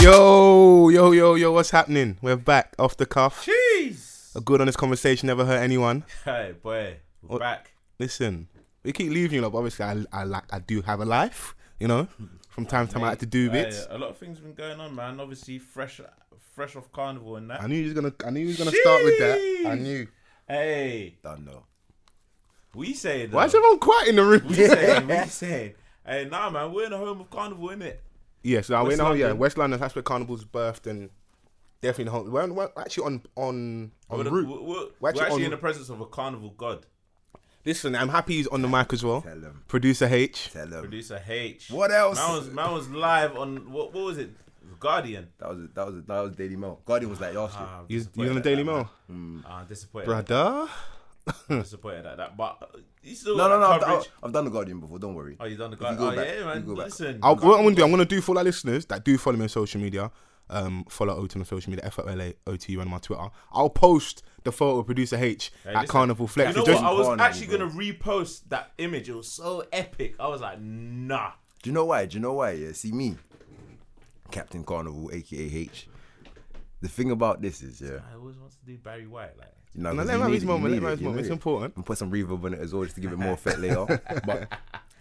Yo, yo, yo, yo, what's happening? We're back off the cuff. Jeez. A good honest conversation never hurt anyone. Hey, boy, we're What- back. Listen, we keep leaving you, but obviously I, I like I do have a life, you know. From time to time I like to do bits. a lot of things have been going on, man. Obviously, fresh, fresh off carnival and that. I knew he was gonna I knew he was gonna start with that. I knew. Hey, Don't know. we say Why is everyone quiet in the room? We saying, we saying. Hey, nah, man, we're in the home of carnival, innit? Yes, I West mean, oh yeah, West London. That's where Carnival's birthed, and definitely the whole. We're, we're actually on on on We're, the- route. we're, we're, We're actually, on- in the presence of a carnival god, Listen, I'm happy he's on the mic as well. Tell them. Producer H. Tell them. producer H. What else? Man was, man was live on what? What was it? Guardian. That was that was that was Daily Mail. Guardian was like last year. Ah, I'm He's, disappointed he's on the Daily that, Mail, man. Ah, disappointed. brother. disappointed at that, but uh, he's still no, no, no. I've, coverage. I've, I've done the Guardian before. Don't worry. Oh, you done the If you guy? go Oh back, yeah, man. Listen, I'll, what I'm gonna do, I'm gonna do for our listeners that do follow me on social media. Um, follow OT on social media, F O L A O T U on my Twitter. I'll post the photo of producer H Hey, at listen, Carnival Flex. You know just- what? I was Carnival, actually bro. gonna repost that image. It was so epic. I was like, nah. Do you know why? Do you know why? Yeah. See me, Captain Carnival, aka H. The thing about this is, yeah, I always want to do Barry White. Like, you know, No, 'cause let him have need his moment. Let him have it, his moment. It's important. and put some reverb on it as well just to give it more effect later. But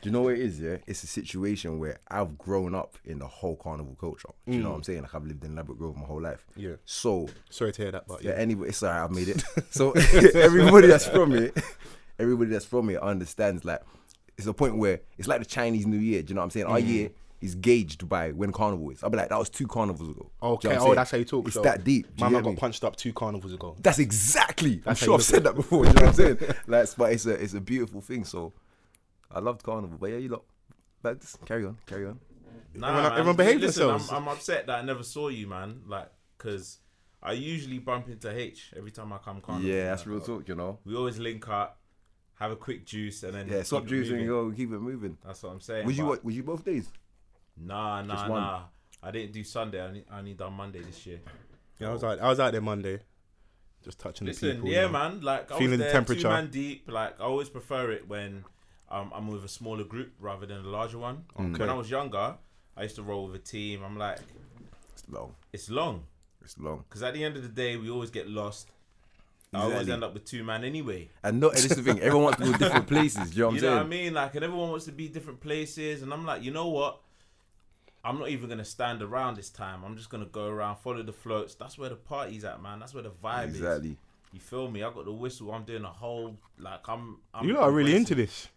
do you know what it is? Yeah, it's a situation where I've grown up in the whole carnival culture. Do you know what mm. I'm saying? Like I've lived in Ladbroke Grove my whole life. Yeah. So Sorry to hear that, but yeah, yeah. anyway, it's alright. I've made it. So everybody that's from it, everybody that's from it understands. Like it's a point where it's like the Chinese New Year. Do you know what I'm saying? Our mm. year is gauged by when carnival is. I'll be like, that was two carnivals ago. Do you know Okay, oh, that's how you talk. It's so that deep. Do My man got me? punched up two carnivals ago. That's exactly. I'm sure I've said at that before. You know what I'm saying? like, but it's a it's a beautiful thing. So I loved carnival. But yeah, you lot. But just carry on, carry on. nah, Everyone- man. everyone behave Listen, themselves. I'm, I'm upset that I never saw you, man. Like, cause I usually bump into H every time I come carnival. Yeah, that's real talk. You know. We always link up, have a quick juice, and then Yeah, stop keep it juicing and go keep it moving. That's what I'm saying. Would you but- what? Was you both days? Nah, nah, nah. I didn't do Sunday. I only, I only done Monday this year. Yeah, I was out. I was out there Monday, just touching the people. yeah, you know. man. Like I Feeling was the temperature. two man deep. Like I always prefer it when um, I'm with a smaller group rather than a larger one. Okay. When I was younger, I used to roll with a team. I'm like, It's long. it's long It's long. because at the end of the day, we always get lost. I always end up with two man anyway. And no, and this is the thing. Everyone wants to go different places. You know what I'm You saying? know what I mean? Like, and everyone wants to be different places, and I'm like, you know what? I'm not even gonna stand around this time. I'm just gonna go around, follow the floats. That's where the party's at, man. That's where the vibe is. Exactly. You feel me? I got the whistle. I'm doing a whole like I'm. I'm You lot are really into this.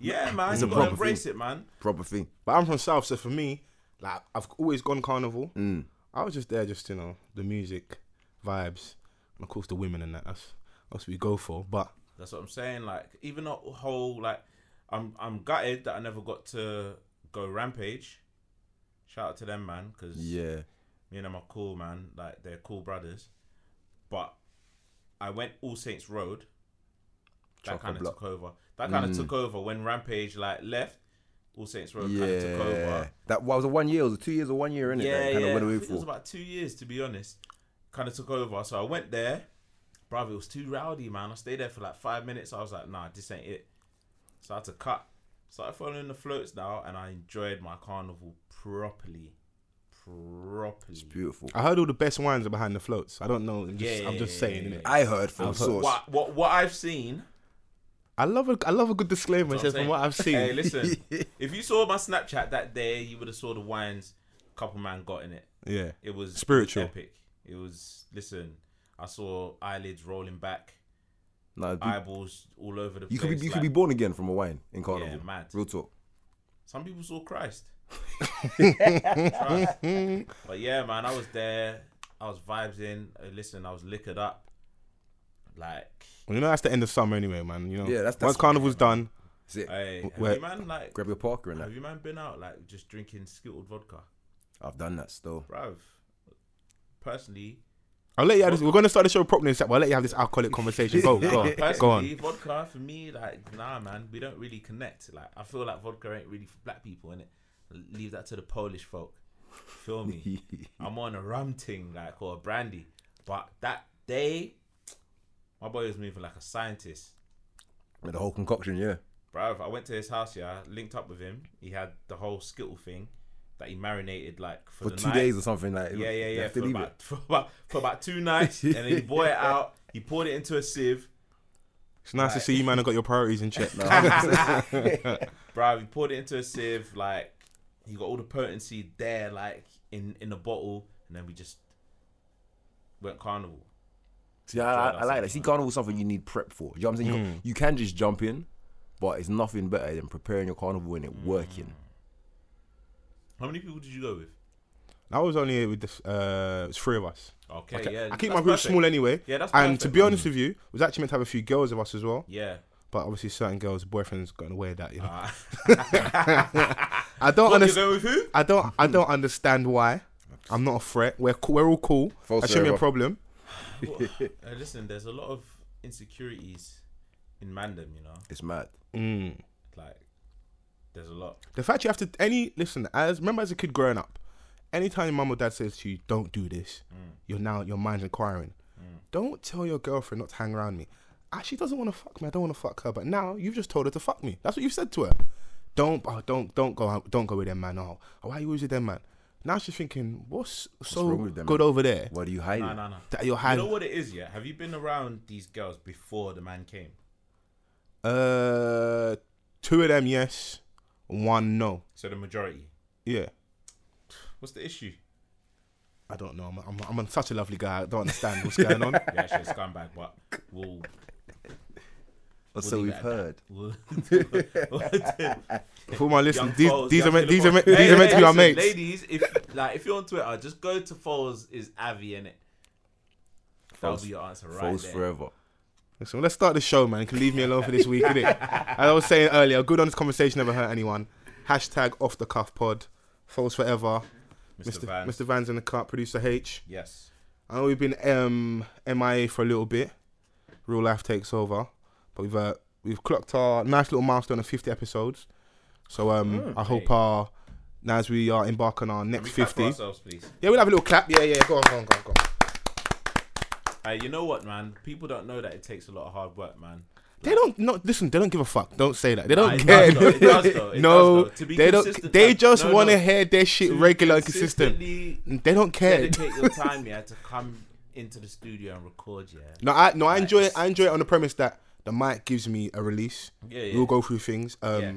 Yeah, man. It's you a gotta proper embrace it, man. Proper thing. But I'm from South, so for me, like I've always gone carnival. Mm. I was just there, just you know, the music, vibes, and of course the women and that. That's that's what we go for. But That's what I'm saying. Like, even a whole like, I'm I'm gutted that I never got to go rampage. Shout out to them, man, because Yeah. me and them are cool, man. Like they're cool brothers. But I went All Saints Road. That Chock a kind of block. took over. That kind of Mm. took over when Rampage like left. All Saints Road kind of took over. That well, was it one year? It was it two years or one year, innit? Yeah, kind yeah. of went I away think it was about two years to be honest. Kind of took over. So I went there. Bruv, it was too rowdy, man. I stayed there for like five minutes. I was like, nah, this ain't it. So I had to cut. Started following the floats now, and I enjoyed my carnival properly. Properly. It's Beautiful. I heard all the best wines are behind the floats. I don't know. I'm just, Yeah, I'm just saying. yeah, innit? I heard from I've heard- source. What, what what I've seen. I love a I love a good disclaimer. It says from what I've seen. Hey, listen. if you saw my Snapchat that day, you would have saw the wines. Couple man got in it. yeah, It was Spiritual. It was epic. It was. Listen, I saw eyelids rolling back, Nah, eyeballs all over the you place. could be you like- could be born again from a wine in carnival. Yeah, mad. Real talk. Some people saw Christ. But yeah, man, I was there. I was vibes in. Uh, Listen, I was liquored up. Like, well, you know that's the end of summer anyway, man. You know, Yeah, that's- once carnival's done. That's it. hey, have you man like Grab your parker and that. have you man been out like just drinking skittled vodka, I've done that still. bruv? Personally, I'll let you. Have this, we're going to start the show properly in a sec. But I'll let you have this alcoholic conversation. Go, go, on, personally, go on. vodka for me, like, nah, man, we don't really connect. Like, I feel like vodka ain't really for black people, innit? leave that to the Polish folk. Feel me? I'm on a rum ting like or a brandy, but that day, my boy was moving like a scientist. With the whole concoction, yeah. Bro, I went to his house, yeah, linked up with him. He had the whole skittle thing that he marinated like for, For the two night. days or something like. Yeah, yeah, yeah. For about, for about for about two nights, and then he bought it out. He poured it into a sieve. It's nice to see you, man. have got your priorities in check. now Bro, he poured it into a sieve. Like he got all the potency there, like in in the bottle, and then we just went carnival. See, I, I, I like that. See, carnival is something you need prep for. You know what I'm saying? You, Mm. can, you can just jump in, but it's nothing better than preparing your carnival and it Mm. working. How many people did you go with? I was only with this. Uh, it was three of us. Okay, Okay, yeah. I keep that's my group perfect. small anyway. Yeah, that's And perfect, to be man. honest with you, was actually meant to have a few girls of us as well. Yeah. But obviously, certain girls' boyfriends got in the way of that. You know, Uh, I don't what, you're understand. going with who? I don't. I don't understand why. I'm not a threat. We're co- we're all cool. False that shouldn't be a forever. problem. Uh, listen, there's a lot of insecurities in Mandem, you know? It's mad. Mm. Like, there's a lot. The fact you have to any listen as remember as a kid growing up, anytime your mum or dad says to you, "Don't do this," you're now your mind's inquiring. Don't tell your girlfriend not to hang around me. Ah, she doesn't want to fuck me. I don't want to fuck her. But now you've just told her to fuck me. That's what you've said to her. Don't, oh, don't, don't go, don't go with them man. Oh, oh, why are you always with them man? Now she's thinking, what's so wrong with them, good man? over there What are you hiding? No, no, no. that you're hiding. You hiding? know what it is, yeah? Have you been around these girls before the man came? Uh, two of them yes, one no. So the majority. Yeah. What's the issue? I don't know. I'm, I'm, I'm such a lovely guy. I don't understand what's going on. Yeah, she's a scumbag, but we'll. Or we'll so we've heard. that. For all my listeners, these, Foles, these are meant, these are meant, these Hey, are meant to hey, be our mates. Ladies, if like if you're on Twitter, just go to Foles is Avi in it. That'll be your answer right False there. forever. Listen, let's start the show, man. You can leave me alone for this week, innit? As I was saying earlier, good honest conversation never hurt anyone. Hashtag off the cuff pod. False forever. Mr. Mr. Van. Mr. Van's in the cut. Producer H. Yes. I know we've been um, MIA for a little bit. Real life takes over, but we've uh, we've clocked our nice little milestone of 50 episodes. So um, Mm, I hope our now as we are embark on our Can we next clap for 50. ourselves, please. Yeah, we'll have a little clap. Yeah, yeah. Go on, go on, go on, go on. Hey, you know what, man? People don't know that it takes a lot of hard work, man. They don't no listen. They don't give a fuck. Don't say that. They don't it care. does does though, no, does though. They don't. They like- just no, want to no. hear their shit To regular and consistent. They don't care. Dedicate your time, yeah, to come into the studio and record, yeah. No, I no, I Like, enjoy it. I enjoy it on the premise that the mic gives me a release. Yeah, yeah. We'll go through things. Um, Yeah.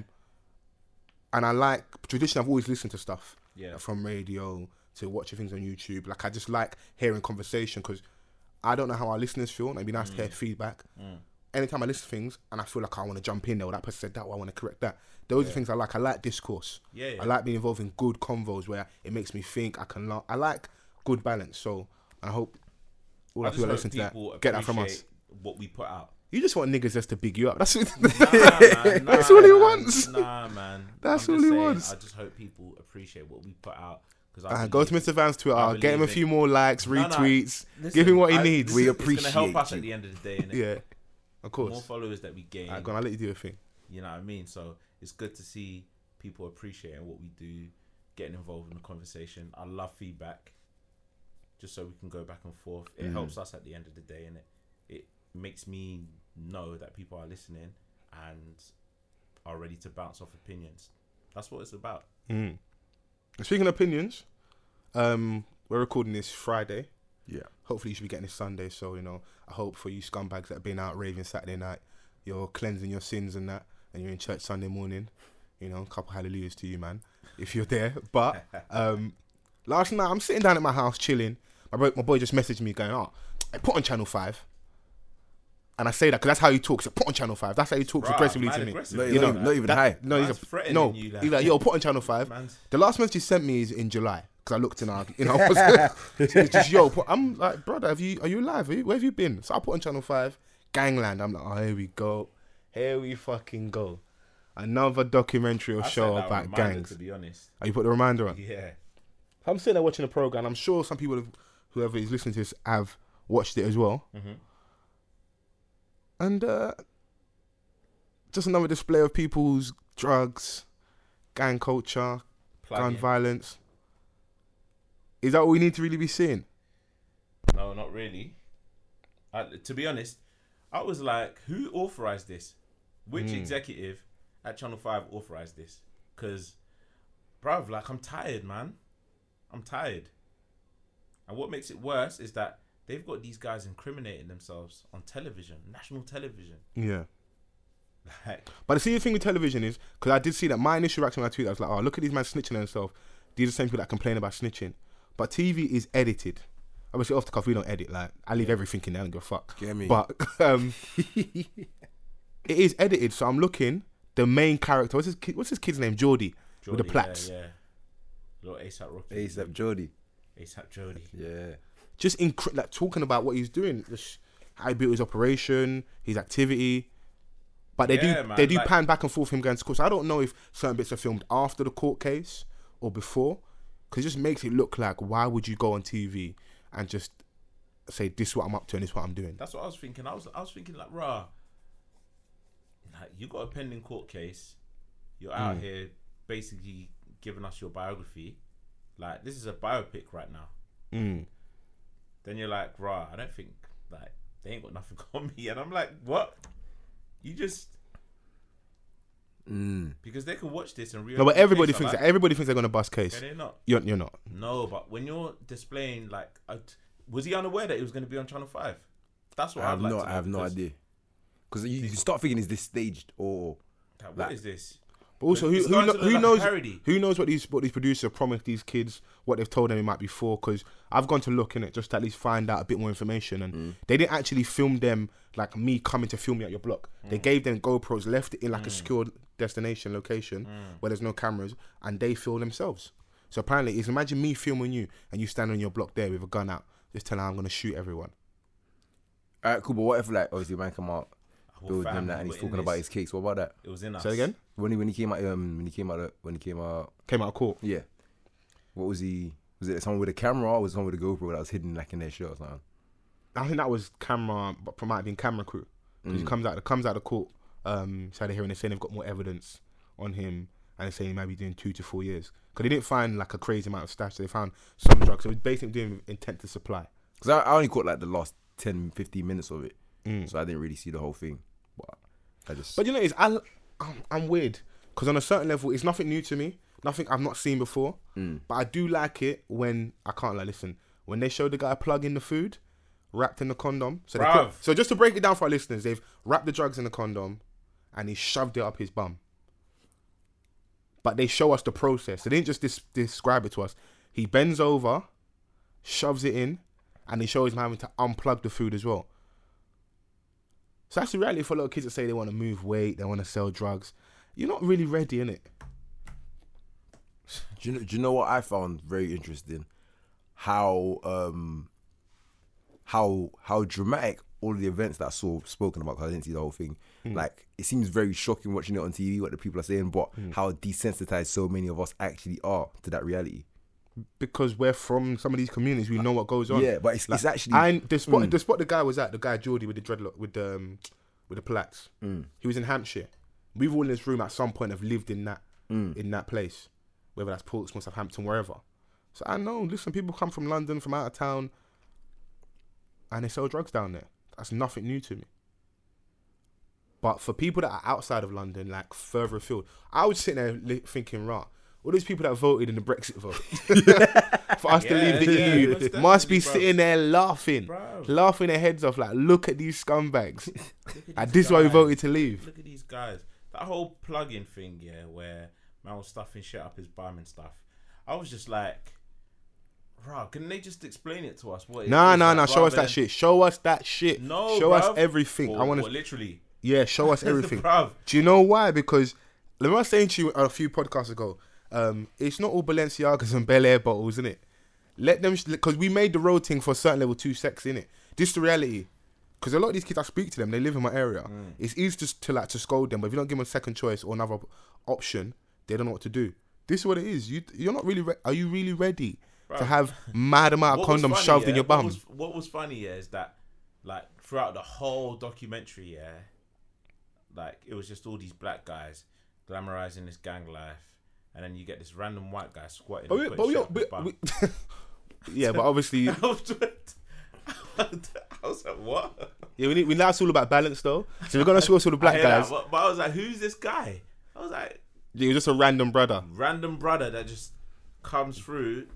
and I like tradition. I've always listened to stuff. Yeah. From radio to watching things on YouTube. Like I just like hearing conversation because I don't know how our listeners feel. And it'd be nice to Mm. hear feedback. Anytime I listen to things and I feel like I want to jump in there, or that person said that, or I want to correct that. Those are things I like. I like discourse. Yeah, yeah. I like being involved in good convos where it makes me think. I can. Laugh. I like good balance. So I hope all I people that listen to that get that from us. What we put out. You just want niggas just to big you up. That's what, Nah, man, That's all he man. wants. Nah, man. That's I'm all he saying, wants. I just hope people appreciate what we put out. Because Uh, go to Mr. Van's Twitter, I get him a few more likes, retweets, listen, give him what he I- needs. We appreciate It's gonna help us you. at the end of the day, innit? yeah, of The course. more followers that we gain, go on, I'll let you do your thing. you know what I mean. So it's good to see people appreciating what we do, getting involved in the conversation. I love feedback, just so we can go back and forth. It Mm. helps us at the end of the day, and it it makes me know that people are listening and are ready to bounce off opinions. That's what it's about. Mm. Speaking of opinions, um, we're recording this Friday. Yeah. Hopefully, you should be getting this Sunday. So you know, I hope for you scumbags that have been out raving Saturday night, you're cleansing your sins and that, and you're in church Sunday morning. You know, a couple hallelujahs to you, man, if you're there. But um, last night, I'm sitting down at my house chilling. My boy, my boy just messaged me going, "Oh, I put on Channel 5. And I say that because that's how he talks. Put on Channel Five. That's how he talks Bruh, aggressively to me. aggressive. Not, You not, know, not even that- high. No, he's a, threatening no. you, like. he's like, yo, put on Channel Five. Man's- The last message he sent me is in July because I looked in our, you know, I was, it's just yo. Put, I'm like, brother, have you are you alive? Are you- where have you been? So I put on Channel Five, Gangland. I'm like, oh, here we go, here we fucking go, another documentary or I show about reminder, gangs. To be honest, Oh, you put the reminder on. yeah. I'm sitting there watching the program. I'm sure some people, have, whoever is listening to this, have watched it as well. Mhm. And uh, just another display of people's drugs, gang culture, Plug gun in. violence. Is that what we need to really be seeing? No, not really. I, to be honest, I was like, who authorized this? Which Hmm. executive at Channel 5 authorized this? Because, bruv, like, I'm tired, man. I'm tired. And what makes it worse is that they've got these guys incriminating themselves on television, national television. Yeah. Like, But the see, thing with television is because I did see that my initial reaction when I tweeted, I was like, "Oh, look at these men snitching on themselves." These are the same people that complain about snitching. But TV is edited. Obviously, off the cuff, we don't edit. Like, I leave everything in there. and don't fuck. Get me? But um, it is edited. So I'm looking. The main character. What's his kid, What's his kid's name? Geordie with the Geordie, plaits. Yeah, yeah. Little ASAP Rocky. ASAP Jody. ASAP Jody. Yeah. Just incre- like talking about what he's doing, just how he built his operation, his activity. But they Yeah, do man, they do like- pan back and forth him going to court. So I don't know if certain bits are filmed after the court case or before, because it just makes it look like why would you go on TV and just say this is what I'm up to and this is what I'm doing. That's what I was thinking. I was I was thinking like, rah, like you got a pending court case. You're out here basically giving us your biography. Like this is a biopic right now. Mm. Then you're like, rah, I don't think like they ain't got nothing on me, and I'm like, what? You just Mm. because they can watch this and real. No, but everybody thinks that everybody thinks they're gonna bust case. they're not. You're, you're not. No, but when you're displaying like, was he unaware that he was going to be on Channel Five? That's what I I'd have like no, I have no idea. Because you, you start thinking, is this staged or like, what Like- is this? But also, who, who, kno- who knows? parody. Who knows what these what these producers promised these kids? What they've told them it might be for? Because I've gone to look in it just to at least find out a bit more information, and Mm. they didn't actually film them like me coming to film me at your block. Mm. They gave them GoPros, left it in like a secured destination location Mm. where there's no cameras, and they film themselves. So apparently, it's imagine me filming you, and you stand on your block there with a gun out, just telling I'm gonna shoot everyone. Alright, cool. But what if like obviously man come out, Whole build them that, and he's were in talking about this. his case? What about that? It was in us. Say again. When he when he came out, um, when he came out, uh, when he came out, Came out of court. yeah. What was he? Was it someone with a camera or was it someone with a GoPro that was hidden like in their shirt or something? I think that was camera, but might have been camera crew. Because he comes out, comes out of court. Um, so they're hearing they're saying they've got more evidence on him, and they're saying he might be doing two to four years. Because they didn't find like a crazy amount of stash. So they found some drugs. So it was basically doing intent to supply. Because I, I only caught like the last 10, 15 minutes of it, Mm. so I didn't really see the whole thing. But I just But you know, it's I, I'm, I'm weird because on a certain level, it's nothing new to me. Nothing I've not seen before. Mm. But I do like it when I can't like listen when they show the guy plugging the food wrapped in the condom. So they put, so just to break it down for our listeners, they've wrapped the drugs in the condom and he shoved it up his bum. But they show us the process. They didn't just dis- describe it to us. He bends over, shoves it in, and he shows him having to unplug the food as well. So that's the reality for a lot of kids that say they want to move weight, they want to sell drugs. You're not really ready, innit? Do you know, do you know what I found very interesting? How um how how dramatic all the events that I saw spoken about because I didn't see the whole thing. Like it seems very shocking watching it on TV what the people are saying, but how desensitized so many of us actually are to that reality. Because we're from some of these communities, we know what goes on. Yeah, but it's, like, it's actually And the spot, mm. the spot the guy was at, the guy Geordie with the dreadlock, with the um, with the plaits. Mm. He was in Hampshire. We've all in this room at some point have lived in that mm. in that place, whether that's Portsmouth, Southampton, wherever. So I know. Listen, people come from London, from out of town, and they sell drugs down there. That's nothing new to me. But for people that are outside of London, like further afield, I was sitting there thinking, right, all these people that voted in the Brexit vote for us to leave the yeah, EU must be bruv. sitting there laughing, Bruv. laughing their heads off, like, look at these scumbags. At and these this is why we voted to leave. Look at these guys. That whole plug-in thing, yeah, where man was stuffing shit up his bum and stuff. I was just like, bro, can they just explain it to us? What it Nah, nah, like, nah. Show us that shit. Show us that shit. No, show us everything. Or- I want to. literally. Yeah, show us everything. Bruv. Do you know why? Because let me saying to you a few podcasts ago, um, it's not all Balenciagas and Belaire bottles, isn't it? Let them because we made the road thing for a certain level too sexy, innit? This is the reality. Because a lot of these kids, I speak to them, they live in my area. Mm. It's easy to, to like to scold them, but if you don't give them a second choice or another option, they don't know what to do. This is what it is. You you're not really. Re- are you really ready to have mad amount of condoms funny, shoved yeah, in your what was- What was funny, yeah, is that like throughout the whole documentary, yeah, like it was just all these black guys glamorizing this gang life, and then you get this random white guy squatting. Oh, but we, but we, up we, his bum. we- yeah, but obviously, I was like, what? yeah, we need. We now it's all about balance though. So we're gonna show all the black hear that, guys. but, but I was like, who's this guy? I was like, He was just a random brother. random brother that just comes through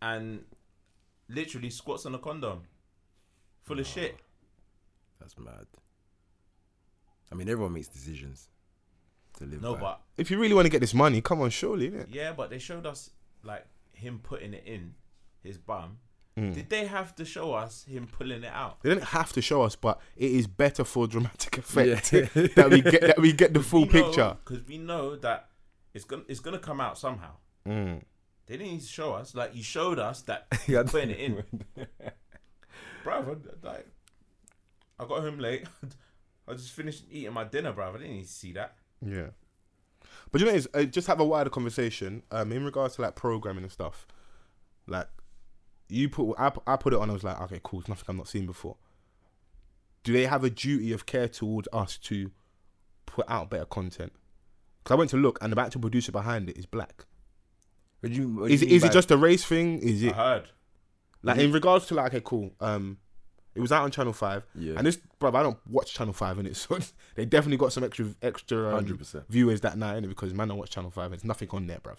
and literally squats on a condom, full of shit. That's mad. I mean, everyone makes decisions to live. No, by. but If you really want to get this money, come on, surely. Innit? yeah, but they showed us like him putting it in his bum. Mm. Did they have to show us him pulling it out? They didn't have to show us, but it is better for dramatic effect that we get that we get the full picture. because we know that it's gonna it's gonna come out somehow. Mm. They didn't need to show us. Like you showed us that Yeah, putting it in, bro. Like I got home late. I just finished eating my dinner, bro. I didn't need to see that. Yeah. But you know, it's, uh, just have a wider conversation um, in regards to like programming and stuff. Like, you put, I, I put it on. I was like, okay, cool. It's nothing I've not seen before. Do they have a duty of care towards us to put out better content? Because I went to look, and the actual producer behind it is black. What do you, what do Is you it, is it just a race thing? Is it? I it heard. like in regards to like okay, cool. Um, it was out on Channel Five, Yeah. and this, bro, I don't watch Channel Five, and it's so they definitely got some extra extra um, 100%. viewers that night, innit? because man, don't watch Channel Five. There's nothing on there, bruv.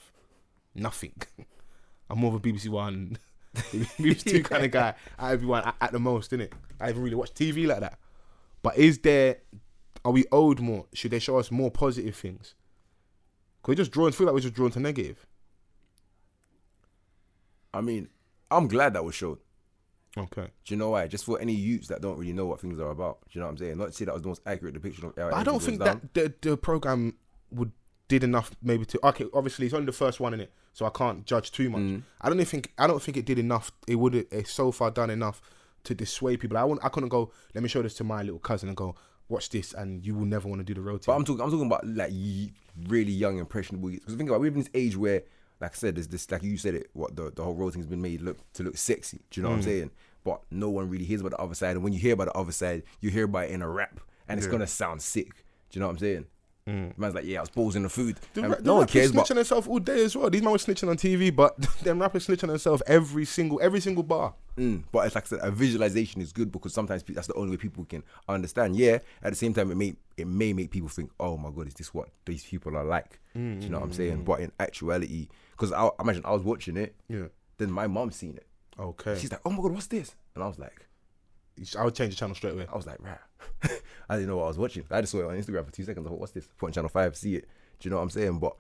Nothing. I'm more of a BBC One, BBC Two kind of guy. Of everyone at, at the most, innit? I haven't really watched TV like that. But is there? Are we owed more? Should they show us more positive things? Cause we just drawn. Feel like we're just drawn to negative. I mean, I'm glad that was shown. Okay. Do you know why? Just for any youths that don't really know what things are about. Do you know what I'm saying? Not to say that was the most accurate depiction of. But I don't think that the the program would did enough maybe to okay. Obviously, it's only the first one in it, so I can't judge too much. Mm. I don't even think I don't think it did enough. It would it's so far done enough to dissuade people. I wouldn't, I couldn't go. Let me show this to my little cousin and go watch this, and you will never want to do the road. But. I'm talking. I'm talking about like really young impressionable. Because think about it, we're in this age where, like I said, there's this like you said it. What the the whole road thing's been made look to look sexy. Do you know what I'm saying? But no one really hears about the other side. And when you hear about the other side, you hear about it in a rap, and it's Yeah. gonna sound sick. Do you know what I'm saying? Man's like, yeah, I was posing the food. The, ra- no one cares. snitching But themselves all day as well. These men were snitching on TV, but them rappers snitching themselves every single every single bar. Mm, but it's like I said, a visualization is good because sometimes that's the only way people can understand. Yeah, at the same time, it may it may make people think, oh my god, is this what these people are like? Do you know what I'm saying? But in actuality, because I I imagine I was watching it, Yeah. then my mom seen it. Okay. She's like, oh my god, what's this? And I was like, I would change the channel straight away. I was like, right. I didn't know what I was watching. I just saw it on Instagram for two seconds. I thought, what's this? Put on channel five, see it. Do you know what I'm saying? But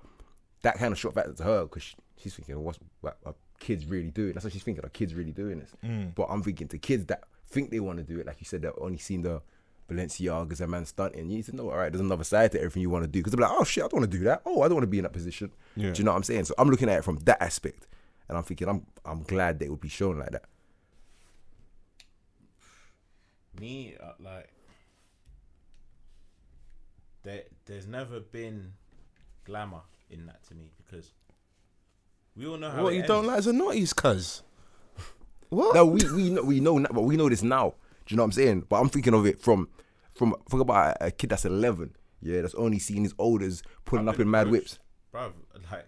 that kind of shot factor to her because she, she's thinking, what's what are kids really doing? That's what she's thinking. Are kids really doing this? Mm. But I'm thinking to kids that think they want to do it, like you said, that only seen the Balenciagas and man stunting. You need to know, all right, there's another side to everything you want to do. Because they're like, oh shit, I don't want to do that. Oh, I don't want to be in that position. Yeah. Do you know what I'm saying? So I'm looking at it from that aspect, and I'm thinking, I'm I'm glad that it would be shown like that. Me, uh, like, there, there's never been glamour in that to me because we all know how. What it you don't ends. like Zanotti's cuz? What? No, we we know we know now, but we know this now. Do you know what I'm saying? But I'm thinking of it from from think about a, a kid that's 11, yeah, that's only seeing his elders pulling I've up in mad approached. whips. Bruv, like,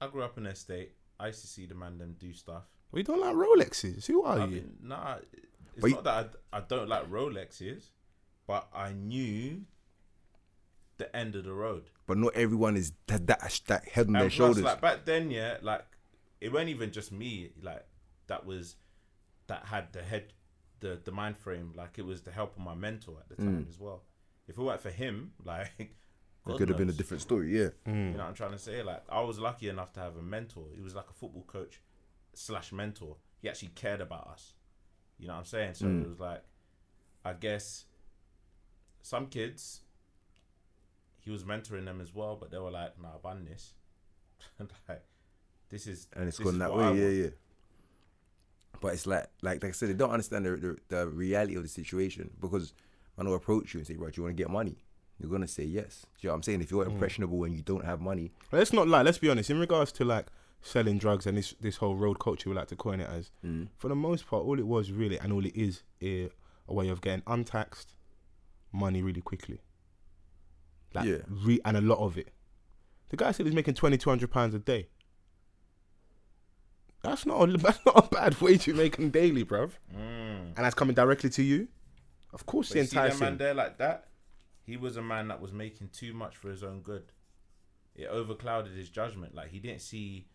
I grew up in an estate. I used to see the man them do stuff. We don't like Rolexes. Who are I've you? been, nah, it's But you- not that I, I don't like Rolexes, but I knew the end of the road. But not everyone is that that, that head on their And plus, shoulders. like back then, yeah, like it wasn't even just me, like that was that had the head, the the mind frame. Like it was the help of my mentor at the mm. time as well. If it weren't for him, like it God could have been a different story, yeah. You know mm. what I'm trying to say? Like I was lucky enough to have a mentor. He was like a football coach slash mentor. He actually cared about us. You know what I'm saying? So mm. it was like, I guess, some kids, he was mentoring them as well, but they were like, "Nah, ban this." like, this is And it's this gone that what I way, want. yeah, yeah. But it's like, like, like I said, they don't understand the, the, the reality of the situation because man will approach you and say, right, do you want to get money? You're gonna say yes. Do you know what I'm saying? If you're Mm. impressionable and you don't have money, let's not lie. Let's be honest. In regards to like selling drugs and this this whole road culture, we like to coin it as. Mm. For the most part, all it was really, and all it is, eh, a way of getting untaxed money really quickly. Like, Yeah. Re- and a lot of it. The guy said he's making twenty two hundred pounds a day. That's not a, that's not a bad wage you're making daily, bruv. Mm. And that's coming directly to you. Of course, But the you see that man enticing. there like that? He was a man that was making too much for his own good. It overclouded his judgment. Like he didn't see,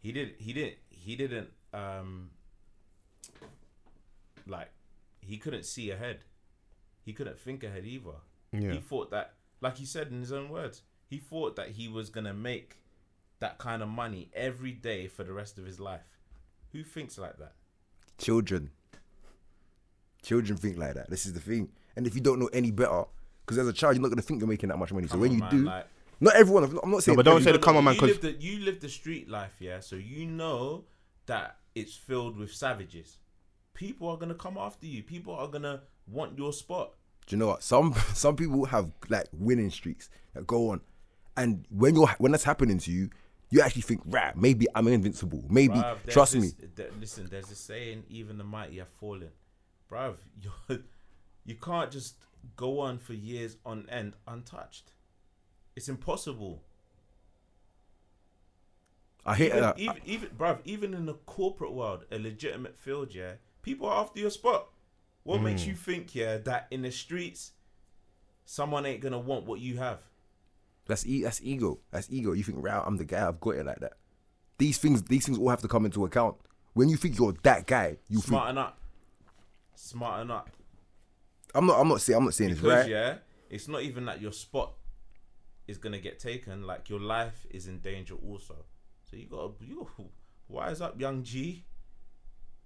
he did, he didn't, he didn't, um, like he couldn't see ahead. He couldn't think ahead either. Yeah. He thought that, like he said in his own words, he thought that he was gonna make that kind of money every day for the rest of his life. Who thinks like that? Children. Children think like that. This is the thing. And if you don't know any better, because as a child, you're not going to think you're making that much money. So Come when on, you man, do, like, not everyone, I'm not- I'm not saying. but don't say everyone- the common man You 'cause- live the you live the street life, yeah. So you know that it's filled with savages. People are gonna come after you. People are gonna want your spot. Do you know what? Some some people have like winning streaks that go on, and when you're when that's happening to you, you actually think, right, maybe I'm invincible. Maybe Bruv, there's trust this- me. th- listen, there's a saying: even the mighty have fallen. Bruv, you you can't just go on for years on end untouched. It's impossible. I hate Even, that. even, even, bruv, even in the corporate world, a legitimate field, yeah, people are after your spot. What makes Hmm. you think, yeah, that in the streets, someone ain't gonna want what you have? That's e- that's ego. That's ego. You think, right, I'm the guy. I've got it like that. These things, these things all have to come into account. When you think you're that guy, you think Smarten up, smarten up. I'm not. I'm not saying. I'm not saying it's right. yeah, it's not even that your spot is gonna get taken. Like your life is in danger also. So you gotta you gotta wise up, young G.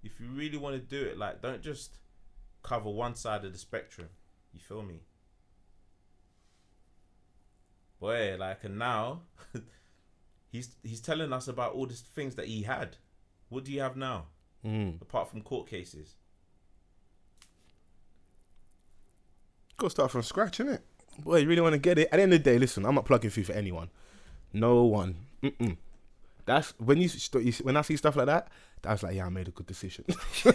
If you really want to do it, like don't just cover one side of the spectrum. You feel me? Boy, like and now he's he's telling us about all the things that he had. What do you have now? Mm. Apart from court cases. Got to start from scratch, innit? Boy, you really want to get it? At the end of the day, listen, I'm not plugging through for anyone. No one. Mm-mm. That's when you, when I see stuff like that. That's like, yeah, I made a good decision.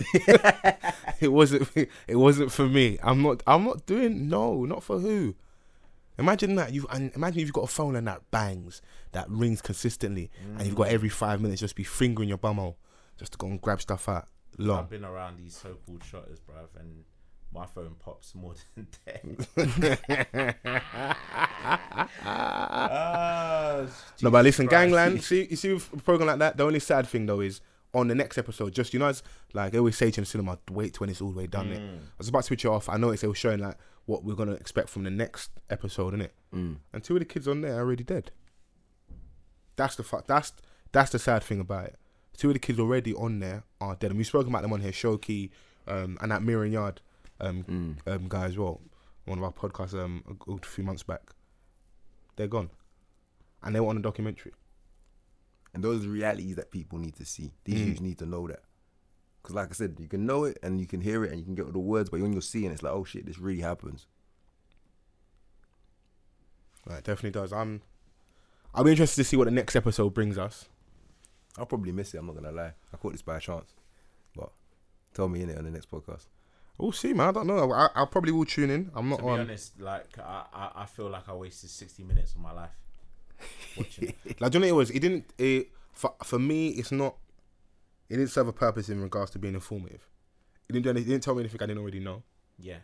it wasn't. It wasn't for me. I'm not. I'm not doing. No, not for who. Imagine that you imagine if you've got a phone and that bangs, that rings consistently, and you've got mm. every five minutes just be fingering your bumhole just to go and grab stuff out. Long. I've been around these so-called shotters, bruv, and my phone pops more than dead. Ah, No, but listen, Christ. Gangland. See, you see, with a program like that, the only sad thing though is on the next episode. Just you know, it's like they always say to the cinema, wait till when it's all the way done. It. Mm. I was about to switch it off. I noticed they were showing like what we're gonna expect from the next episode, innit? Mm. And two of the kids on there are already dead. That's the fuck. That's that's the sad thing about it. Two of the kids already on there are dead, and we've spoken about them on here. Shoki um, and that Mirren Yard um, Mm. um, guy as well. One of our podcasts um, a few months back. They're gone, and they were on a documentary. And those are realities that people need to see. These Mm. youths need to know that. Because, like I said, you can know it and you can hear it and you can get all the words, but when you're seeing it, it's like, oh shit, this really happens. Right, definitely does. I'm. I'll be interested to see what the next episode brings us. I'll probably miss it. I'm not gonna lie. I caught this by chance, but tell me in it on the next podcast. We'll see, man. I don't know. I, I probably will tune in. I'm not To be on. honest, like I, I, I feel like I wasted sixty minutes of my life watching it. Like, do you know it was? It didn't. It for, for me, it's not. It didn't serve a purpose in regards to being informative. It didn't. do any- It didn't tell me anything I didn't already know, Yeah,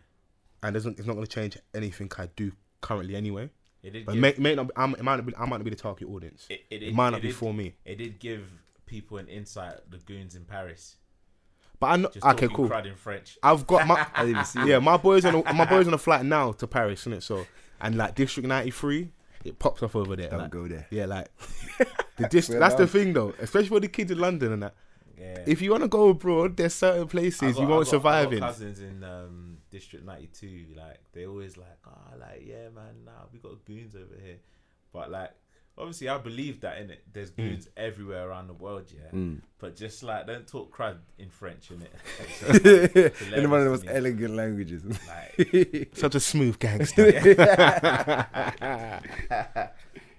and doesn't. It's not going to change anything I do currently anyway. it did. But give, may, may not. It might not be. I might not be the target audience. it, it, It, might not it be did, for me. It did give people an insight. The goons in Paris. But I know. Just Okay, cool. crud in French. I've got my. I didn't see yeah, my boys on a, my boys on a flight now to Paris, isn't it? So and like District 93, it pops up over there. Don't like- go there. Yeah, like the dist- We're That's the thing, though, especially for the kids in London and that. Yeah. If you want to go abroad, there's certain places got- you won't got- survive got in. Cousins in um, District 92, like they always like, oh, like yeah, man, nah, we got goons over here. But like, obviously, I believe that in it. There's Mm. everywhere around the world, yeah. Mm. But just like, don't talk crud in French, in it. in one of the most elegant languages. Like, Such a smooth gangster.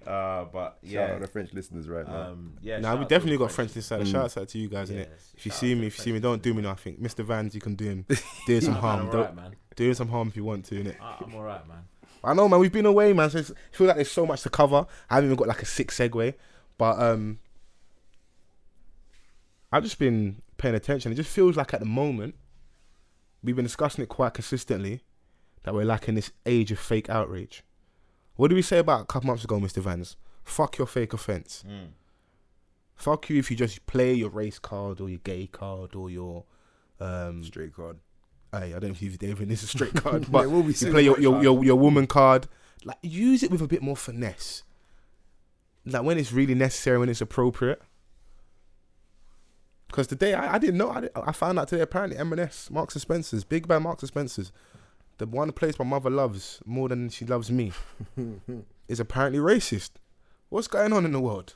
uh, but Shout out yeah, the French listeners right now. um, yeah. nah, we definitely got French this side. Mm. Shout out to you guys, innit? Yes, If you see me, if you see me, don't do me nothing. Mr. Vans, you can do him, do some harm. I'm Don't alright, man. do him some harm if you want to, innit? I- I'm alright, man. I know, man. We've been away, man. So it's, I feel like there's so much to cover. I haven't even got like a sick segue, but um, I've just been paying attention. It just feels like at the moment we've been discussing it quite consistently that we're lacking this age of fake outrage. What did we say about a couple months ago, Mr. Vans? Fuck your fake offense. Mm. Fuck you if you just play your race card or your gay card or your um. Straight card. Hey, I don't know if even this is a straight card, but we'll be you play your, your, your, your woman card. Like use it with a bit more finesse. Like when it's really necessary, when it's appropriate. Because today I, I didn't know. I, didn't- I found out today apparently M&S, Marks and Spencers, big bad Marks and Spencers, the one place my mother loves more than she loves me, is apparently racist. What's going on in the world?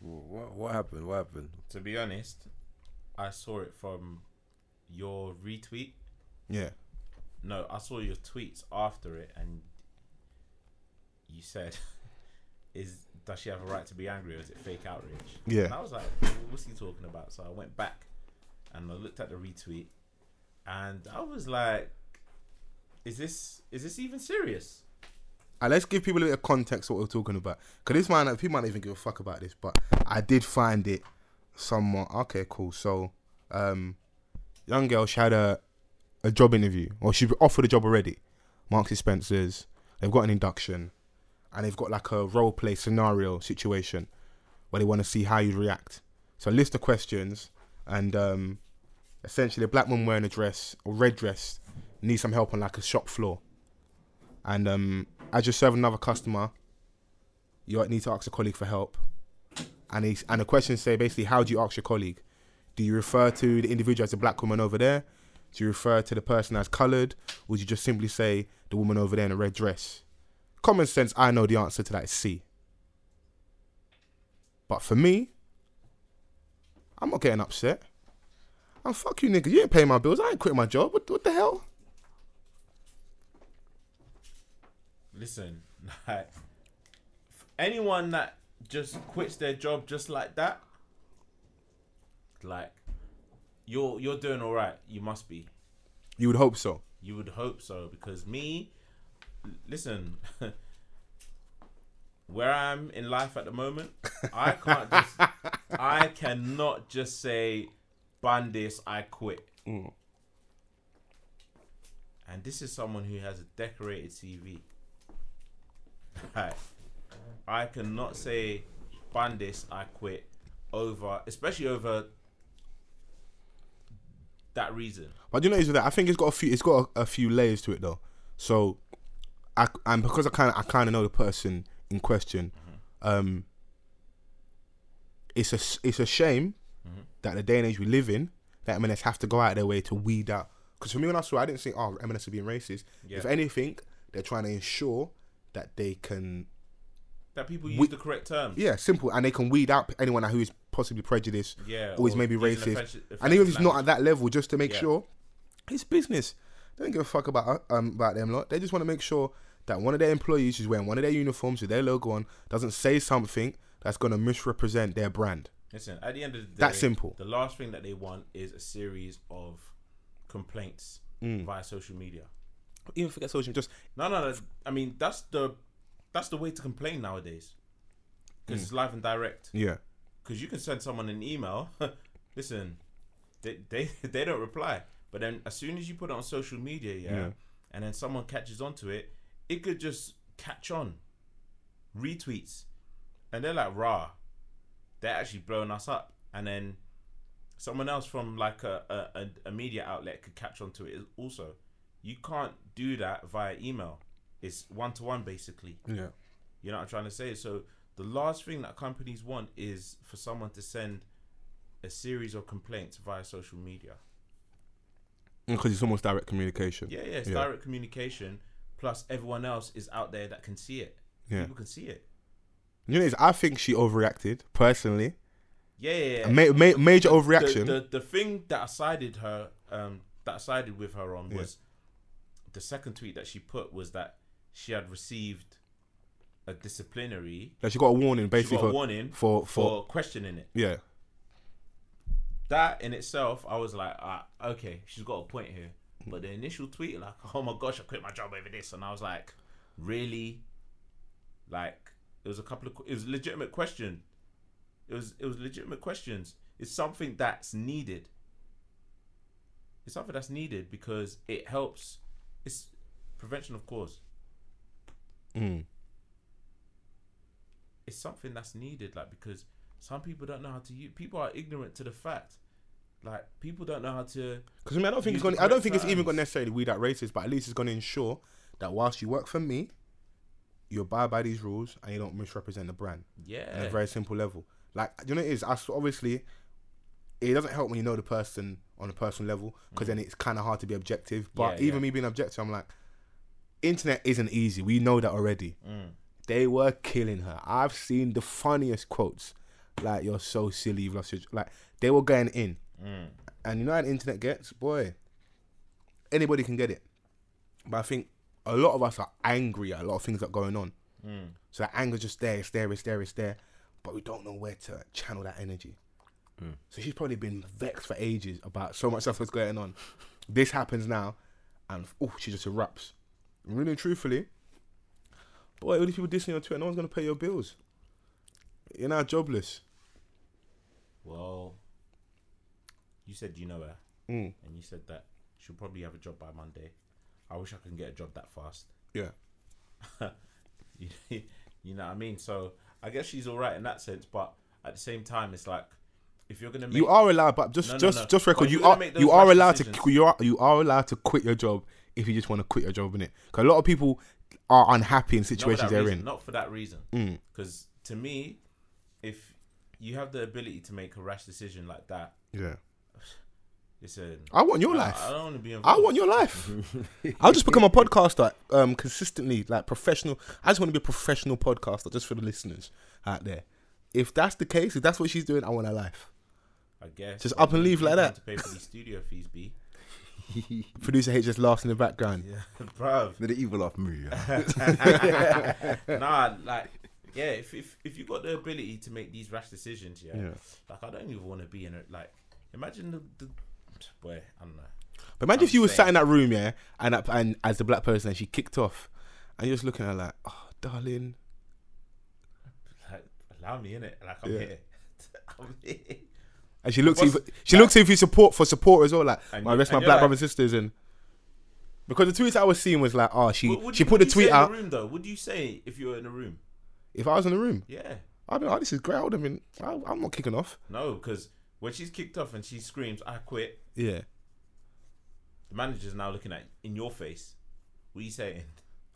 What, what happened? What happened? To be honest, I saw it from your retweet. Yeah. No, I saw your tweets after it, and you said, "Is does she have a right to be angry, or is it fake outrage?" Yeah. And I was like, "What's he talking about?" So I went back and I looked at the retweet, and I was like, "Is this is this even serious?" Uh, let's give people a bit of context what we're talking about. Because this might not, people might not even give a fuck about this, but I did find it somewhat okay. Cool. So, um, young girl, she had a a job interview, or she offered a job already. Marks and Spencers. They've got an induction, and they've got like a role play scenario situation where they want to see how you react. So, a list of questions, and um, essentially, a black woman wearing a dress or red dress needs some help on like a shop floor and um, as you're serving another customer, you need to ask a colleague for help. And he's, and the questions say basically, how do you ask your colleague? Do you refer to the individual as a black woman over there? Do you refer to the person as coloured, or do you just simply say the woman over there in a red dress? Common sense, I know the answer to that is C. But for me, I'm not getting upset. I'm fuck you, niggas. You ain't paying my bills. I ain't quitting my job. What, what the hell? Listen, like anyone that just quits their job just like that, like you're you're doing all right. You must be. You would hope so. You would hope so because me, listen, where I'm in life at the moment, I can't just, I cannot just say, "Ban this, I quit." Mm. And this is someone who has a decorated CV. Right. I cannot say, "Ban this, I quit," over, especially over that reason. But you know, is that I think it's got a few. It's got a, a few layers to it though. So, I and because I kind of I kind of know the person in question. Um, it's a it's a shame that the day and age we live in that M&S have to go out of their way to weed out. Because for me, when I saw, it, I didn't think, oh, M&S are being racist. Yeah. If anything, they're trying to ensure that they can, That people We- use the correct terms. yeah, simple, and they can weed out anyone who is possibly prejudiced Yeah, or is maybe racist. offensive- and even if offensive it's not at that level, just to make Yeah. sure it's business. They don't give a fuck about um about them lot. They just want to make sure that one of their employees who's wearing one of their uniforms with their logo on doesn't say something that's gonna misrepresent their brand. Listen, at the end of the day, That simple. The last thing that they want is a series of complaints Mm. via social media. Even forget social, just No, no, no. I mean, that's the that's the way to complain nowadays because Mm. it's live and direct. yeah, Because you can send someone an email. Listen, they, they they don't reply, but then as soon as you put it on social media, yeah, Yeah. and then someone catches onto it, it could just catch on. Retweets, and they're like, "Rah, they're actually blowing us up," and then someone else from like a a, a, a media outlet could catch onto it also. You can't do that via email. It's one to one basically. yeah. You know what I'm trying to say? So the last thing that companies want is for someone to send a series of complaints via social media. Because it's almost direct communication. Yeah, yeah, it's Yeah. direct communication. Plus, everyone else is out there that can see it. Yeah. People can see it. You know, I think she overreacted personally. Yeah, yeah, yeah. Ma- ma- major The- overreaction. The, the thing that I sided her, um, that I sided with her on was the second tweet that she put was that she had received a disciplinary. like she got a warning She basically got a for, warning for, for, for questioning it. yeah. that in itself, I was like, ah, okay, she's got a point here. But the initial tweet, like, oh my gosh, I quit my job over this, and I was like, really, like, it was a couple of, it was a legitimate question. It was, it was legitimate questions. It's something that's needed. It's something that's needed because it helps. It's prevention of cause. Mm. It's something that's needed, like because some people don't know how to use. People are ignorant to the fact, like people don't know how to. Because I mean, I don't think it's going. I don't think it's even terms. going to necessarily weed out racist, but at least it's going to ensure that whilst you work for me, you abide by these rules and you don't misrepresent the brand on Yeah, a very simple level. Like you know, it is. I obviously it doesn't help when you know the person on a personal level because then it's kind of hard to be objective. But Mm. Yeah, even yeah. me being objective, I'm like, internet isn't easy. We know that already. Mm. They were killing her. I've seen the funniest quotes, like "You're so silly, you've lost your." Like they were going in. Mm. And you know how the internet gets, boy. Anybody can get it, but I think a lot of us are angry at a lot of things that are going on. Mm. So that anger's just there, it's there, it's there, it's there, but we don't know where to channel that energy. So she's probably been vexed for ages about so much stuff that's going on. this happens now, and oh, she just erupts. Really, truthfully, boy, all these people dissing you on Twitter, no one's gonna pay your bills. You're now jobless. Well, you said you know her, Mm. and you said that she'll probably have a job by Monday. I wish I could get a job that fast. Yeah. you, you know what I mean? So I guess she's all right in that sense, but at the same time, it's like if you're gonna make You are allowed, but just No, just no. just record. You gonna you are allowed to you are you are allowed to quit your job if you just want to quit your job in it. Because a lot of people are unhappy in situations they're reason, in. Not for that reason. Mm. Because to me, if you have the ability to make a rash decision like that, Yeah, listen. I want your I- life. I, don't want to be I want your life. I'll just become a podcaster, um, consistently, like professional. I just want to be a professional podcaster, just for the listeners out there. If that's the case, if that's what she's doing, I want her life. I guess. Just up and leave like that. To pay for these studio fees, B. Producer H just laughs in the background. Yeah, bruv. The evil of me. nah, like, yeah, if, if if you got the ability to make these rash decisions, yeah, Yeah. like I don't even want to be in it. Like, imagine the, the boy, I don't know. But imagine I'm if you were sat in that room, yeah, and and as the black person, and she kicked off, and you're just looking at her like, oh, darling. Like, allow me in it. Like I'm Yeah. here. I'm here. And she looks, at you What's- for, she looks you for support for support as well. Like, And my you- rest my black like- brothers and sisters, and because the tweets I was seeing was like, oh, she would she put the tweet out. In the room though, what you say if you were in a room? If I was in the room, Yeah. I don't know. This is great. I would have been. I, I'm not kicking off. No, because when she's kicked off and she screams, "I quit," Yeah. the manager's now looking at in your face. What are you saying?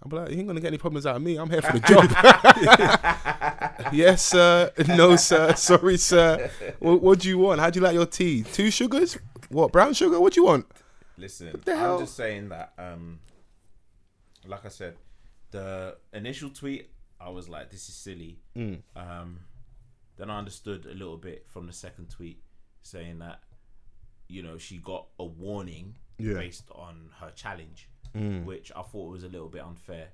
I'm like, you ain't gonna get any problems out of me. I'm here for the job. yes, sir. No, sir. Sorry, sir. What, what do you want? How do you like your tea? Two sugars? What? Brown sugar? What do you want? Listen, I'm just saying that. Um, like I said, the initial tweet, I was like, "This is silly." Mm. Um, then I understood a little bit from the second tweet, saying that, you know, she got a warning Yeah. based on her challenge, Mm. which I thought was a little bit unfair.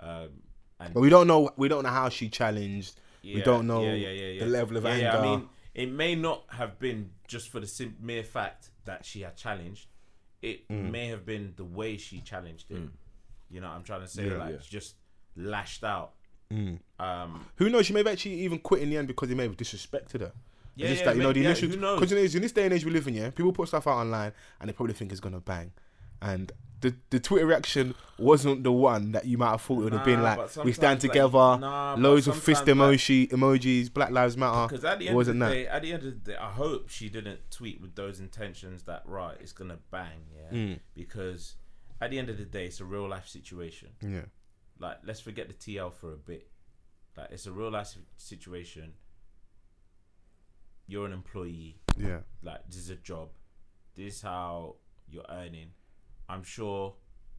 Um, and But we don't know. We don't know how she challenged. we don't know yeah, yeah, yeah, yeah. the level of Yeah, anger. yeah, I mean, it may not have been just for the sim- mere fact that she had challenged. It Mm. may have been the way she challenged it. You know, what I'm trying to say Yeah, like yeah. she just lashed out. Mm. Um, Who knows? She may have actually even quit in the end because he may have disrespected her. yeah, it's just yeah, that you know the yeah, initial who knows? because in this day and age we live in, yeah, people put stuff out online and they probably think it's gonna bang, and the the Twitter reaction wasn't the one that you might have thought it would have been like we stand sometimes, like, together, nah, loads of fist emoji emojis, Black Lives Matter. Because at the end of the wasn't that. day, at the end of the day, I hope she didn't tweet with those intentions that right, it's gonna bang, yeah. Mm. Because at the end of the day, it's a real life situation. Yeah, Like, let's forget the TL for a bit. Like, it's a real life situation. You're an employee. yeah, Like, this is a job. This is how you're earning. I'm sure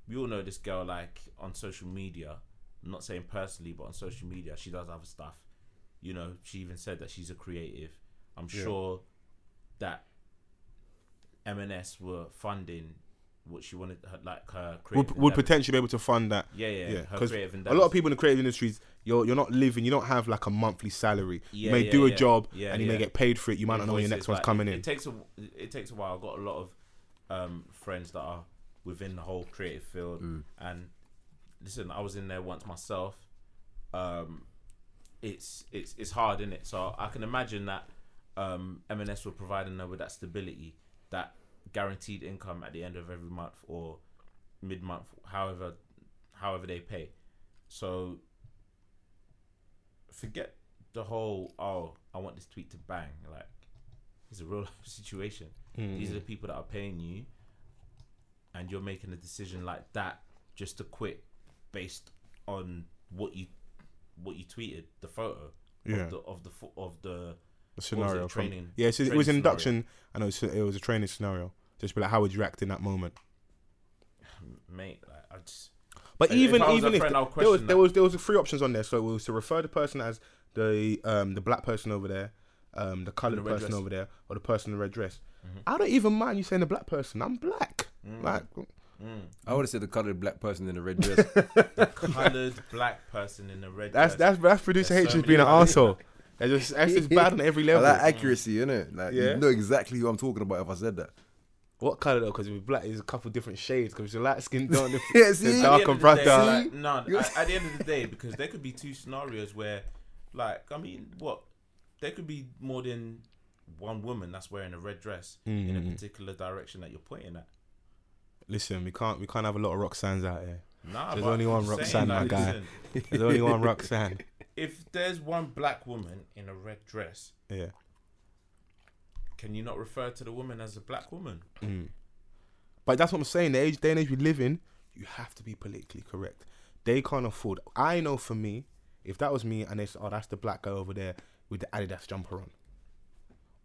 we all know this girl. Like on social media. I'm not saying personally, but on social media, she does other stuff. You know, she even said that she's a creative. I'm Yeah. sure that M&S were funding what she wanted, her, like her creative. would, would potentially be able to fund that. Yeah, yeah, Yeah, her because a lot of people in the creative industries, you're you're not living. You don't have like a monthly salary. you may yeah, do a yeah. job Yeah, and you may get paid for it. You might not know when your next one's coming it, in. It takes a it takes a while. I've got a lot of um, friends that are within the whole creative field. And listen, I was in there once myself. Um, it's it's it's hard, is it? So I can imagine that um, M&S were providing them with that stability, that guaranteed income at the end of every month or mid month, however however they pay. So forget the whole oh I want this tweet to bang like it's a real life situation. These are the people that are paying you, and you're making a decision like that just to quit based on what you what you tweeted the photo Yeah. of the of the of the The scenario it, from- training- yeah, so it was scenario? induction. I know it was a training scenario. Just be like, how would you react in that moment? mate. Like, I just But If even I was a even if friend, the- there was question there that. was there was three options on there, so it was to refer the person as the um the black person over there, um the coloured the person dress. over there, or the person in the red dress. Mm-hmm. I don't even mind you saying the black person. I'm black. Like mm, I would have said the colored black person in the red dress. the coloured black person in the red. that's dress. that's that's producer H so just being an many others. asshole. That's just that's just bad on every level. like accuracy, innit? Like Yeah. you know exactly who I'm talking about if I said that. What colour though? Because with black, there's a couple different shades. Because you're light skinned, don't you? Yeah, The see? At the dark end and of the day, like, no, at, at the end of the day, because there could be two scenarios where, like, I mean, what? There could be more than one woman that's wearing a red dress in Mm-hmm. a particular direction that you're pointing at. Listen, we can't we can't have a lot of Roxanne's out here. Nah, There's only one Roxanne, my guy. There's only one Roxanne. if there's one black woman in a red dress, Yeah. can you not refer to the woman as a black woman? Mm. But that's what I'm saying. The age, day and age we live in, you have to be politically correct. They can't afford. I know for me, if that was me and they said, "Oh, that's the black guy over there with the Adidas jumper on,"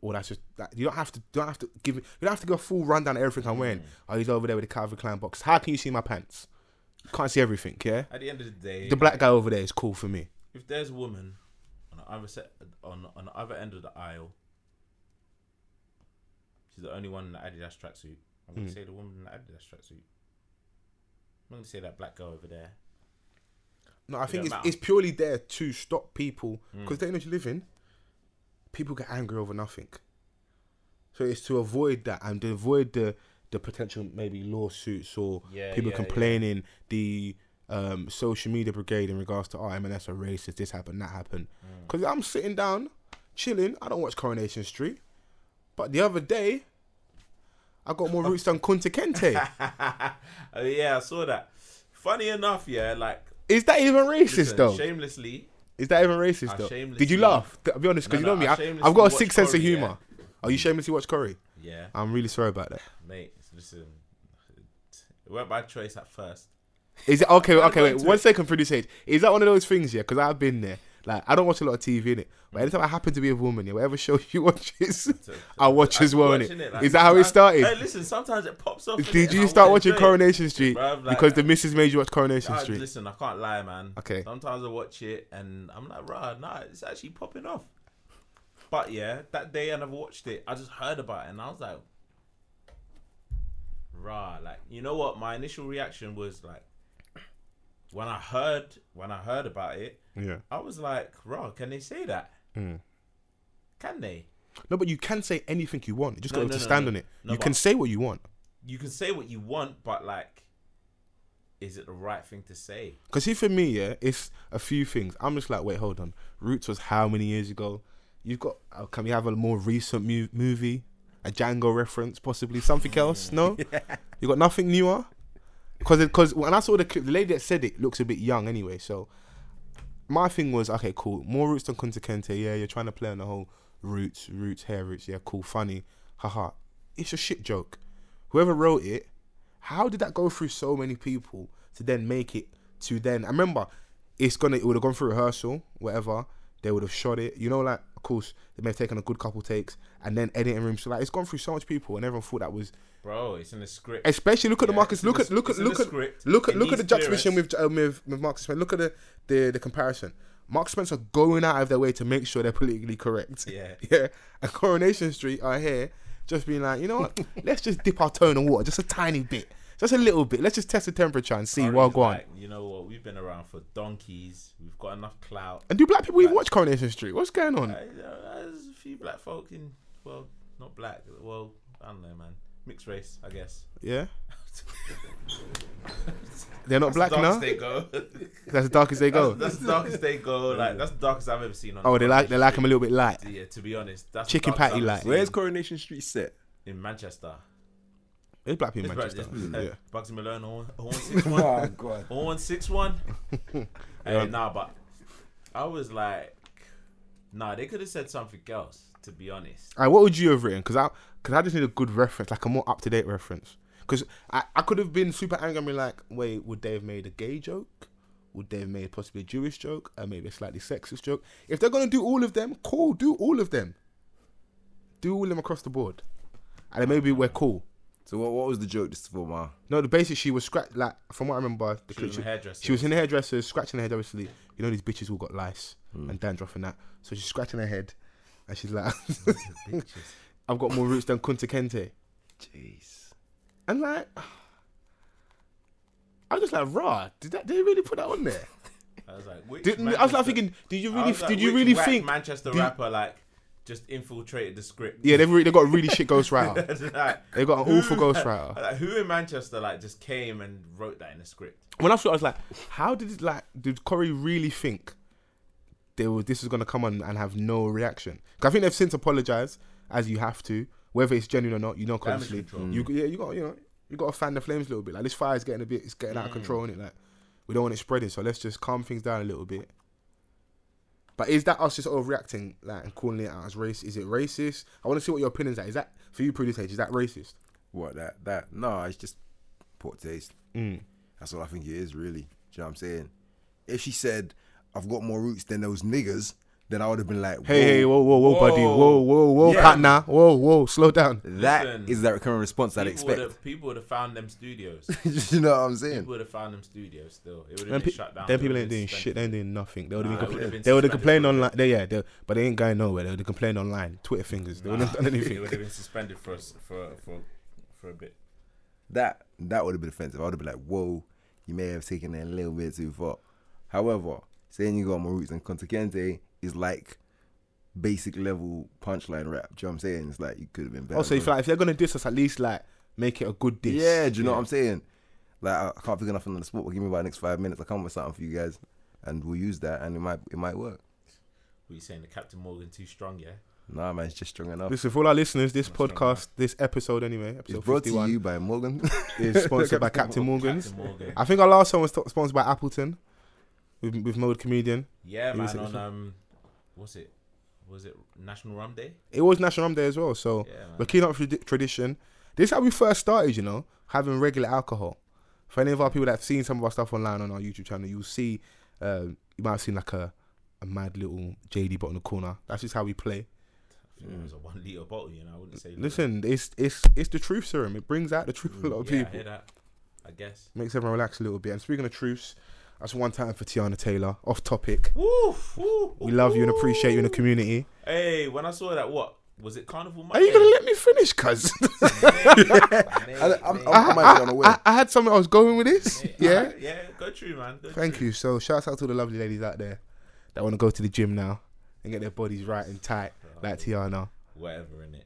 or that's just that you don't have to. Don't have to give. You don't have to go full rundown of everything I'm wearing. Oh, he's over there with the Calvin Klein box. How can you see my pants? Can't see everything. Yeah. At the end of the day, The black guy over there is cool for me. if there's a woman on the other set on on the other end of the aisle, she's the only one in the Adidas tracksuit. I'm gonna say the woman in the Adidas tracksuit. I'm gonna say that black girl over there. No, I think it's, matter. it's purely there to stop people Mm. because they know you live in. People get angry over nothing, so it's to avoid that and to avoid the the potential maybe lawsuits or Yeah, people yeah, complaining the um, social media brigade in regards to oh M&S are racist, this happened, that happened. Mm. Because I'm sitting down, chilling. I don't watch Coronation Street, but the other day, I got more roots than Kunta Kinte. yeah, I saw that. Funny enough, yeah, like Is that even racist listen, though? shamelessly, Is that even racist I though? Did you laugh? I'll be honest, because No, you know no, me. I I've got a sixth sense of humor. yeah. Are you shamelessly watch Corrie? yeah, I'm really sorry about that. mate. Listen, it weren't by choice at first. Is it okay? Okay, wait. One second, it. second, producer Is that one of those things? Yeah, because I've been there. Like, I don't watch a lot of TV in it, but mm. anytime I happen to be a woman, yeah, whatever show you watches, I watch as well. Watching innit? like, Is that how it started? Hey, listen, sometimes it pops up. Did you start watching enjoy it. Coronation Street Bruv, like, because the missus made you watch Coronation Street? Listen, I can't lie, man. Okay. Sometimes I watch it and I'm like, rah, nah, it's actually popping off. But yeah, that day I never watched it. I just heard about it and I was like, rah, like you know what? My initial reaction was like, when I heard when I heard about it, Yeah. I was like, rah, can they say that? Mm. Can they? No, but you can say anything you want. You just No, got no, to no, stand no. on it. No, you but- can say what you want. You can say what you want, but like, is it the right thing to say? Because see, for me, yeah, it's a few things. I'm just like, wait, hold on. Roots was how many years ago? You've got. Uh, can we have a more recent mu- movie? A Django reference, possibly something else? No, you got nothing newer. Because because when I saw the clip, the lady that said it looks a bit young anyway. So my thing was, okay, cool. More roots than Kunta Kinte. Yeah, you're trying to play on the whole roots, roots, hair roots. Yeah, cool, funny. Haha. It's a shit joke. Whoever wrote it, how did that go through so many people to then make it to then? I remember it's gonna it would have gone through rehearsal, whatever. They would have shot it. You know, like of course they may have taken a good couple takes and then editing rooms. So like it's gone through so much people and everyone thought that was Bro, it's in the script. especially look at the Yeah, Marcus. Look the- at look at the look at look at look at the juxtaposition with, uh, with with Marcus Spencer. Look at the, the the comparison. Mark Spencer going out of their way to make sure they're politically correct. Yeah. yeah. And Coronation Street are here just being like, you know what? Let's just dip our toe in the water just a tiny bit, just a little bit. Let's just test the temperature and see Curry's what go on. You know what? We've been around for donkeys. We've got enough clout. And do black people even watch Coronation Street? What's going on? Uh, there's a few black folk in, well, not black. Well, I don't know, man. Mixed race, I guess. Yeah. They're not That's black the now. They go. That's the darkest they go. That's, that's the darkest they go. Like that's the darkest I've ever seen. On Oh, they like they like them a little bit light. Yeah, to be honest, that's Chicken patty I've like. Where's Coronation Street set? in Manchester? There's black people in It's Manchester. Yeah. Bugsy Malone, all all one six one. Oh god. All one six one. Yeah. Hey, nah, but I was like, nah, they could have said something else. To be honest, Alright, what would you have written? Because I, cause I just need a good reference, like a more up to date reference. Because I, I could have been super angry and be like, wait, would they have made a gay joke? Would they have made possibly a Jewish joke? Or maybe a slightly sexist joke? If they're going to do all of them, cool, do all of them. Do all of them across the board. And then maybe we're cool. So what, what was the joke just for my No, the basic she was scratch like from what I remember. The she was clip, a hairdresser. She was in the hairdresser, scratching her head. Obviously, you know these bitches all got lice hmm. and dandruff and that. So she's scratching her head, and she's like, "I've got more roots than Kunta Kinte." jeez. And like, I was just like, "Raw, did that? Did they really put that on there?" I was like, which Did, I was like Manchester- thinking, did you I really? was like, did you which really whack think? Manchester do you- rapper like just infiltrated the script? Yeah, they've re- they got a really shit ghostwriter. like, They got an awful ghostwriter. like, who in Manchester like just came and wrote that in the script? When I saw, it, I was like, "How did it like? Did Corrie really think?" They were, this is gonna come on and have no reaction? Because I think they've since apologized, as you have to, whether it's genuine or not. You know, control. you yeah, you got you know, you got to fan the flames a little bit. Like this fire is getting a bit, it's getting out of mm. control, and it like we don't want it spreading. So let's just calm things down a little bit. But is that us just overreacting, like and calling it out as race? Is it racist? I want to see what your opinions are. Is that for you, producer? Is that racist? What that that no, it's just poor taste. Mm. That's what I think it is really. Do you know what I'm saying? If she said, I've got more roots than those niggas, then I would have been like, Hey, hey, whoa, whoa, whoa, buddy, Whoa. whoa, whoa, whoa, Yeah. Pat, now, whoa, whoa, slow down. That is that Listen, is the current response I'd People would expect. have people would have found them studios. you know what I'm saying? people would have found them studios still. It would Them, have pe- been shut down. then It people would've ain't been doing shit. suspended. They ain't doing nothing. They would Nah, have it been, would've compl- been they would have suspended complained for online. They, yeah, they, but they ain't going nowhere. They would have complained online. Twitter fingers. They wouldn't have done It anything. would have been suspended for us for for for a bit. That that would have been offensive. I would have been like, whoa, you may have taken it a little bit too far. However, saying you got more roots than Kunta Kinte is like basic level punchline rap. Do you know what I'm saying? It's like you could have been better. Also, if like if they're gonna diss us, at least like make it a good diss. Yeah, do you know what I'm saying? Like I I can't think of nothing on the spot, but give me about the next five minutes. I'll come up with something for you guys, and we'll use that, and it might it might work. Were you saying the Captain Morgan too strong? Yeah. Nah, man, it's just strong enough. Listen, for all our listeners, this That's podcast, this episode anyway, It's episode brought to you by Morgan. is sponsored by Captain Morgan's. Captain Morgan. I think our last one was t- sponsored by Appleton with, with Mode Comedian. Yeah, It man. On um, what's it? Was it National Rum Day? It was National Rum Day as well, so Yeah, we're keeping up with tradition. This is how we first started, you know, having regular alcohol. For any of our people that have seen some of our stuff online on our YouTube channel, you'll see, um, you might have seen like a, a mad little JD bottle in the corner. That's just how we play. I think It was a one liter bottle, you know. I wouldn't say. Listen, it's it's it's the truth serum. It brings out the truth of a lot of yeah, I people. hear that. I guess. Makes everyone relax a little bit. And speaking of truths, that's one time for Teyana Taylor. Off topic. Woo, woo, We love you and appreciate you in the community. Hey, when I saw that, what was it? Carnival Are you gonna let me finish, cuz? I, I'm, I'm, I might be unaware. I, I had something I was going with this. Yeah. yeah. Go true, man. Go Thank true. you. So shouts out to the lovely ladies out there that want to go to the gym now and get their bodies right and tight like oh, Teyana. Whatever in it.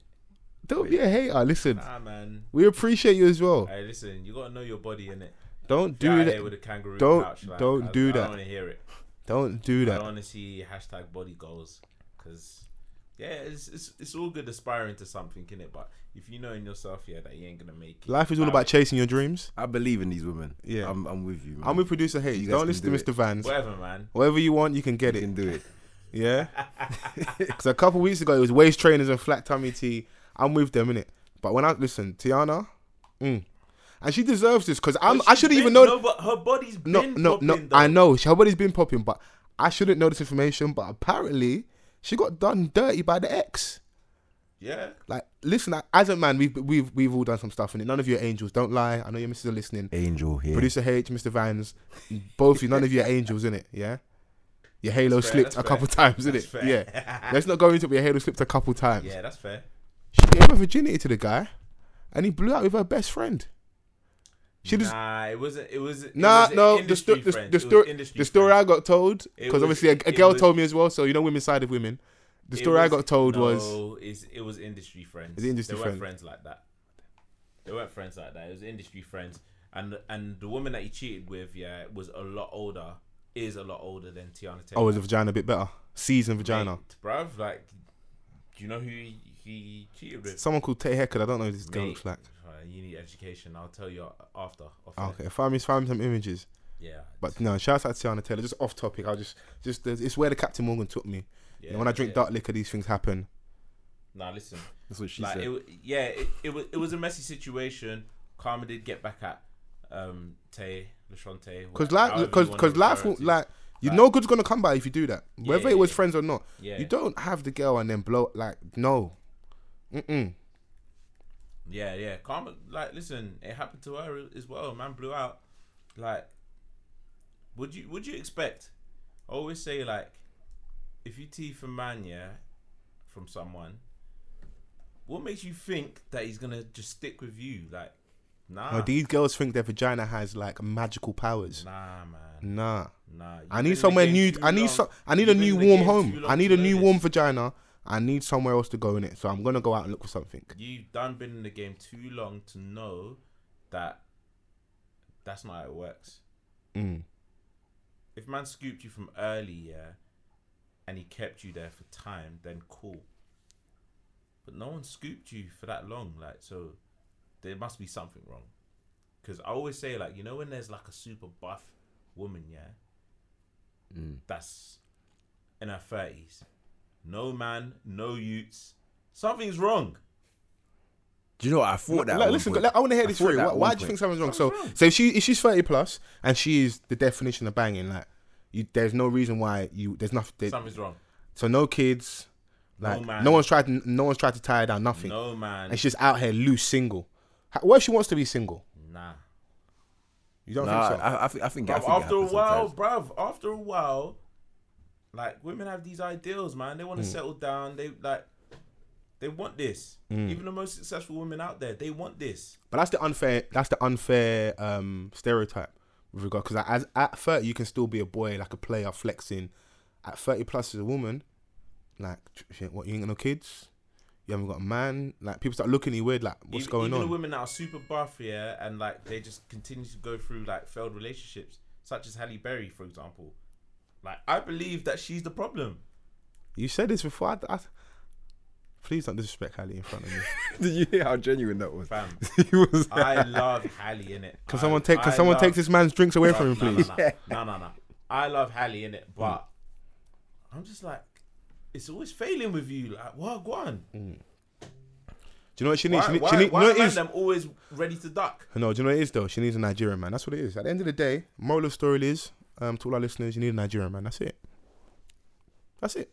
Don't be a hater. Listen, Nah, man. we appreciate you as well. Hey, listen. You gotta know your body in it. Don't Do do here that. with a kangaroo Don't- pouch. Like, don't I, do I that. don't want to hear it. Don't do I that. don't want to see hashtag body goals because yeah, it's, it's it's all good aspiring to something in it, but if you know in yourself, yeah, that you ain't gonna make it. Life is all about chasing your dreams. I believe in these women. Yeah. I'm, I'm with you. Man. I'm with producer Hayes. You Don't can listen to do Mr. it. Vans. whatever, man. Whatever you want, you can get you it. can do it. Yeah. Because a couple weeks ago it was waist trainers and flat tummy tea. I'm with them in it. But when I listen, Teyana, mm, and she deserves this because I'm. I shouldn't even know. No, but her body's been No, no, no. popping, though. I know her body's been popping, but I shouldn't know this information. But apparently, she got done dirty by the ex. Yeah, Like, listen, as a man, we've we've we've all done some stuff, and none of you are angels. Don't lie. I know your missus are listening. Angel here. Producer H, Mr. Vans, both of you, none of you are angels, in it. Yeah. Your halo fair, slipped that's a couple fair. times, in That's it. fair. Yeah. Let's not go into it. but Your halo slipped a couple times. yeah, that's fair. She gave her virginity to the guy, and he blew out with her best friend. She just nah, it wasn't. It was. It nah, was no. The, sto- the, the story, the story friend. I got told, because obviously a, a girl was- told me as well. So you know, women's side of women. The story I got told was no, is it was industry friends. Is it industry they friend? were friends like that. They weren't friends like that. It was industry friends, and and the woman that he cheated with, yeah, was a lot older. Is a lot older than Teyana Taylor. Oh, is the vagina a bit better? Seasoned vagina. Mate, bruv. Like, do you know who he, he cheated with? Someone called Tay Heckard. I don't know who this girl Mate, looks like. You need education. I'll tell you after. off okay, find me, find me some images. Yeah. But no, shout out to Teyana Taylor. Just off topic. I'll just, just it's where the Captain Morgan took me. yeah, You know, when I drink yeah. dark liquor, these things happen. Nah, listen. That's what she like said. it, yeah, it, it was it was a messy situation. Karma did get back at um Tay Lashonte Because wha- life, because because life, will, like you Like- know, good's gonna come by if you do that. Yeah, Whether yeah, it was yeah. friends or not, yeah, you don't have the girl and then blow. Like no, mm yeah, yeah. Karma, like, listen, it happened to her as well. Man blew out. Like, would you would you expect? I always say like, if you teeth a man, yeah, from someone, what makes you think that he's gonna just stick with you? Like, nah, No, these girls think their vagina has like magical powers. nah, man, Nah, nah. I need somewhere new. I need long. so. I need You've a new warm home. I need a new warm vagina. I need somewhere else to go in it. So I'm gonna go out and look for something. You've done been in the game too long to know that that's not how it works. Mm. If man scooped you from early, yeah, and he kept you there for time, then cool. But no one scooped you for that long, like so. There must be something wrong. Because I always say, like, you know, when there's like a super buff woman, yeah, Mm. that's in her thirties, no man, no youths, something's wrong. Do you know what I thought that? Like, listen, point. like, I want to hear this thought through. Why, why do you think something's wrong? So, wrong. so if she if she's thirty plus and she is the definition of banging, like you, there's no reason why you there's nothing. There, Something's wrong. so no kids, like no, man. one's tried. To, no one's tried to tie her down. Nothing. No man, And she's out here loose, single. How, what if she wants to be single? nah. You don't Nah, think so? I, I think I think, I think after a while, sometimes. bruv, after a while, like women have these ideals, man. They want to settle down. They like, they want this. Hmm. Even the most successful women out there, they want this. But that's the unfair. That's the unfair um, stereotype with regard because as at thirty you can still be a boy, like a player, flexing. At thirty plus as a woman, like what you ain't got no kids, you haven't got a man. Like people start looking at you weird, like what's even, going even on? the women that are super buff, yeah, and like they just continue to go through like failed relationships, such as Halle Berry, for example. Like I believe that she's the problem. You said this before. I, I, please don't disrespect Halle in front of me. Did you hear how genuine that was? Fam, he was. I love Halle in it. Can someone take? Can someone take this man's drinks away from him, please? No, no, no, no. I love Halle in it, but I'm just like, it's always failing with you. Like, what, go on? Mm. Do you know what she needs? Why, she, need, why, she need, why you know are what it is? them always ready to duck? No, do you know what it is though? She needs a Nigerian man. That's what it is. At the end of the day, moral of the story is, um, to all our listeners, you need a Nigerian man. That's it. That's it.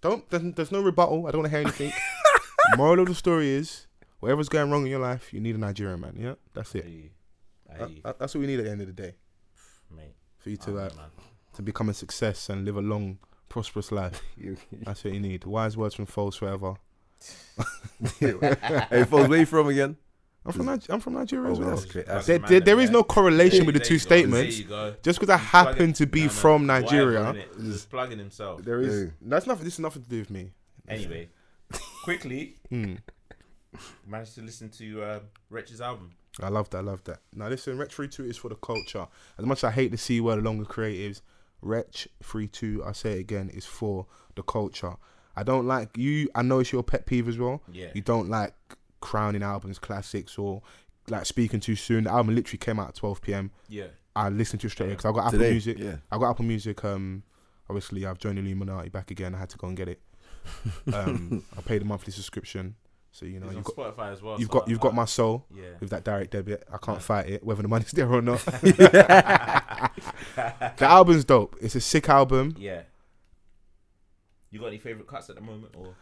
Don't. There's, there's no rebuttal. I don't want to hear anything. moral of the story is, whatever's going wrong in your life, you need a Nigerian man. Yeah, that's it. I hear That- that's what we need at the end of the day mate. for you to know, to become a success and live a long, prosperous life. That's what you need. Wise words from Foles forever. hey, folks, where you from again? I'm from Nig- I'm from Nigeria Oh, as well. that's great. That's- There, there, there is no correlation with the two statements. There you go. Just because I happen to be no, no, from Nigeria, innit? He's plugging himself. there is Yeah. that's nothing. This is nothing to do with me. Anyway, quickly, Hmm. managed to listen to uh, Wretch's album. I love that. I love that. Now listen, Wretch Three Two is for the culture. As much as I hate the C word along with creatives, Wretch Three Two, I say it again, is for the culture. I don't like you. I know it's your pet peeve as well. Yeah. You don't like crowning albums classics or like speaking too soon. The album literally came out at 12 p.m. Yeah. I listened to it straight away because I got Apple Today, Music. yeah. I got Apple Music. Um, obviously I've joined the Illuminati back again. I had to go and get it. Um, I paid a monthly subscription, so you know He's you've on got Spotify as well. you've so got you've got my soul Yeah. with that direct debit. I can't Yeah. fight it whether the money's there or not. the album's dope. It's a sick album. Yeah. You got any favorite cuts at the moment, or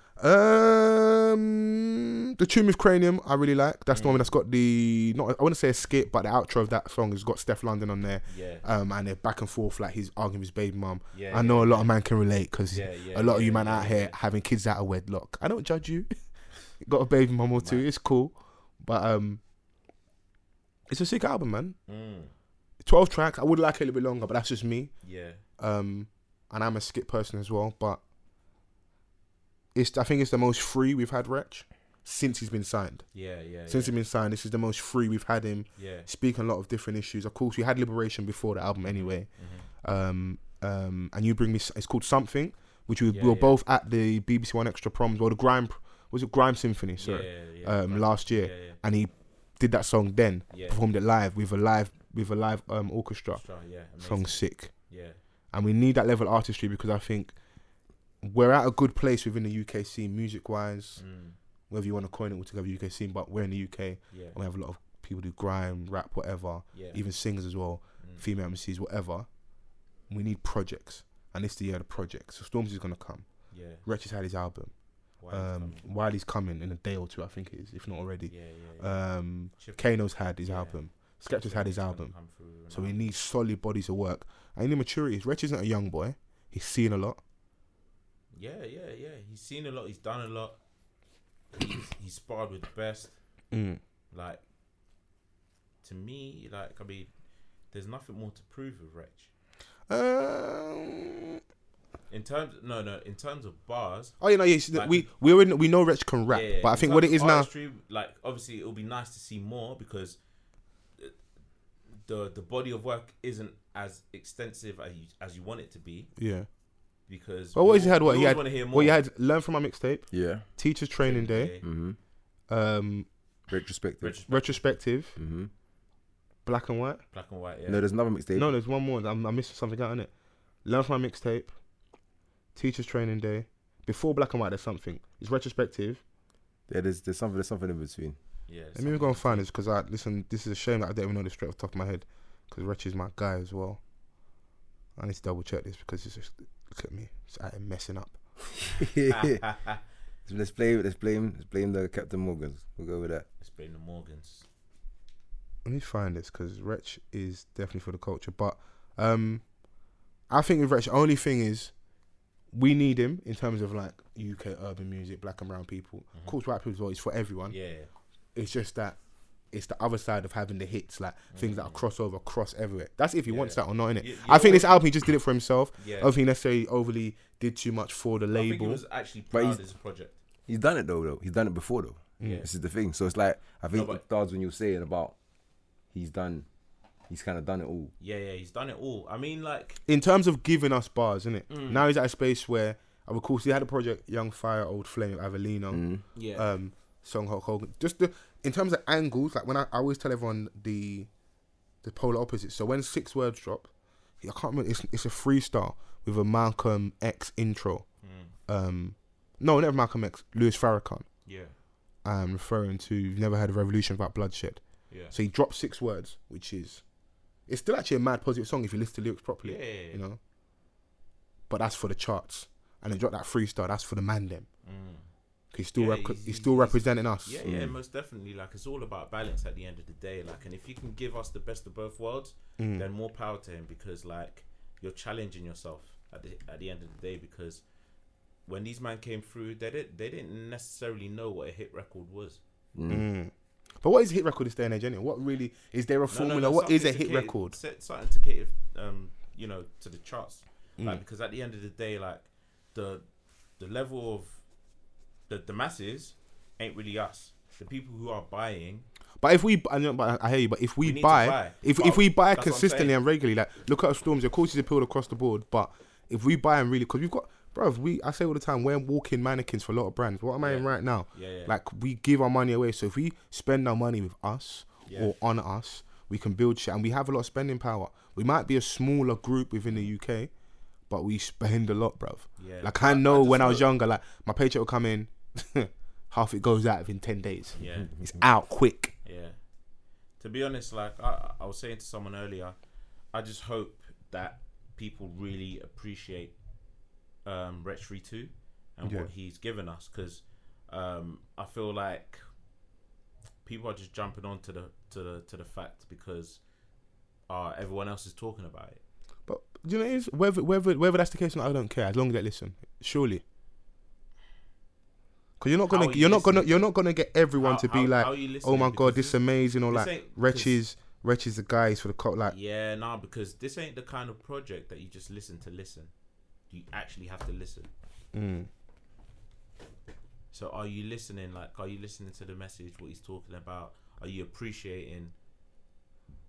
Um, the tune with Cranium, I really like. That's the Mm. one that's got the not. I want to say a skit, but the outro of that song has got Stefflon Don on there. yeah, Um, and they're back and forth like he's arguing with his baby mum. yeah? I know yeah, a lot yeah. of man can relate because Yeah, yeah, a lot of you man out here having kids out of wedlock. I don't judge you. got a baby mum or two. Man. It's cool, but um, it's a sick album, man. Mm, Twelve tracks. I would like it a little bit longer, but that's just me. yeah, Um, and I'm a skip person as well, but it's I think it's the most free we've had Wretch. since he's been signed. Yeah, yeah, Since yeah. he's been signed, this is the most free we've had him. yeah. Speaking a lot of different issues. Of course, we had Liberation before the album anyway. Mhm. Um, um, and you bring me. It's called something, which we, Yeah, we were yeah. both at the BBC One Extra Proms or the Grime. Was it Grime Symphony? Sorry. yeah, yeah, um, right. last year, Yeah, yeah. and he did that song then, Yeah. performed it live with a live with a live um, orchestra. Extra, yeah, amazing. Song sick, Yeah, and we need that level of artistry because I think we're at a good place within the UK scene, music wise, mm, whether you want to coin it altogether UK scene, but we're in the UK yeah, and we have a lot of people do grime, rap, whatever, yeah. even singers as well, mm. female MCs, whatever. We need projects, and this is the year of the projects. So Storms is gonna come. yeah. Has had his album. Is um, coming? Wiley's coming in a day or two, I think it is, if not already. Yeah, yeah, yeah. Um, Kano's had his album. Skepta's had his album. So we need solid bodies of work. I need maturity. Rich isn't a young boy. He's seen a lot. Yeah, yeah, yeah. He's seen a lot. He's done a lot. He's he's sparred with the best. Mm. Like to me, like I mean, there's nothing more to prove with Wretch. Um, In terms, no, no. In terms of bars, oh, you know, yes, Like- we we're we know Rich can rap, yeah, yeah, but I think what it is of now. like obviously, it would be nice to see more because the the body of work isn't as extensive as you, as you want it to be. Yeah. Because But what we he had? What we he always had? wanna hear more. Well, you had learn from my mixtape, Yeah. teachers training day, Mm-hmm. um, Wretchrospective. Retros- Wretchrospective, mm-hmm. black and white. black and white. Yeah. No, there's another mixtape. No, there's one more. I'm, I'm missing something out in it. Learn from my mixtape, teachers training day. Before black and white, there's something. It's Wretchrospective. Yeah, there's there's something there's something in between. yeah. Let me go and find this because I listen. This is a shame that I don't even know this straight off the top of my head because Rich is my guy as well. I need to double check this because it's just look at me, it's out here messing up. Let's blame let's blame let's blame the Captain Morgans. We'll go with that. Let's blame the Morgans. Let me find this because Wretch is definitely for the culture. But um, I think with Wretch, the only thing is we need him in terms of like UK urban music, black and brown people. Of course, white people as well. It's for everyone. Yeah. It's just that it's the other side of having the hits, like things that are Mhm. crossover, cross everywhere. That's if he wants Yeah. that or not, innit? You- you I think this album he just did it for himself. Yeah. I don't think he necessarily overly did too much for the I think he label. was actually But proud he's- of his project. He's done it though, though. He's done it before though. Yeah. This is the thing. So it's like I think No, it starts when you're saying about he's done he's kinda done it all. Yeah, yeah, he's done it all. I mean, like, in terms of giving us bars, isn't it? Mm. Now he's at a space where, of course, he had a project, Young Fire, Old Flame, Avelino. Mm. yeah, um, Song Hulk Hogan. Just the in terms of angles, like when I, I always tell everyone the the polar opposite. So when six words drop, I can't remember. It's it's a freestyle with a Malcolm X intro. Mm. Um, no, never Malcolm X. Louis Farrakhan. yeah, I'm referring to you've never heard of revolution without bloodshed. yeah. So he dropped six words, which is it's still actually a mad positive song if you listen to lyrics properly. Yeah. You know. But that's for the charts, and then drop that freestyle. That's for the man them. Mm. He's still Yeah, rep- he's- he's, still he's- representing us. Yeah, yeah, most definitely. Like, it's all about balance at the end of the day. Like, and if you can give us the best of both worlds, Mm. then more power to him because, like, you're challenging yourself at the at the end of the day. Because when these men came through, they didn't they didn't necessarily know what a hit record was. Mm. But what is a hit record this day and age anyway? What really is there a No, no, formula? no, what is a hit cater- record? set- Something to cater, um, you know, to the charts. Like, Mm. because at the end of the day, like the the level of the the masses ain't really us. The people who are buying, But if we, I, know, but I hear you. But if we, We buy, buy. if But if we buy that's what I'm consistently and regularly, like look at Storms. Of course, he's appealed across the board. But if we buy and really, because we've got, bro, we I say all the time, we're walking mannequins for a lot of brands. What am I in right now? yeah, yeah, Like we give our money away. So if we spend our money with us Yeah. or on us, we can build shit, and we have a lot of spending power. We might be a smaller group within the UK, but we spend a lot, bro. yeah. Like I know just when I was younger, like my paycheck will come in, half it goes out within ten days. Yeah, It's out quick. yeah. To be honest, like I, I was saying to someone earlier, I just hope that people really appreciate um, Free Two and Yeah. what he's given us because um, I feel like people are just jumping onto the to the to the fact because uh, everyone else is talking about it. But do you know is whether whether whether that's the case or not, I don't care as long as they listen. Surely. Because you're not gonna you you're not gonna you're not gonna get everyone How- to be how- like, how oh my god, this is amazing, or like ain't- Wretch 'cause- is Wretch is the guys for the cult. Like Yeah, nah, because this ain't the kind of project that you just listen to listen. You actually have to listen. mm, So are you listening? Like, are you listening to the message? What he's talking about? Are you appreciating?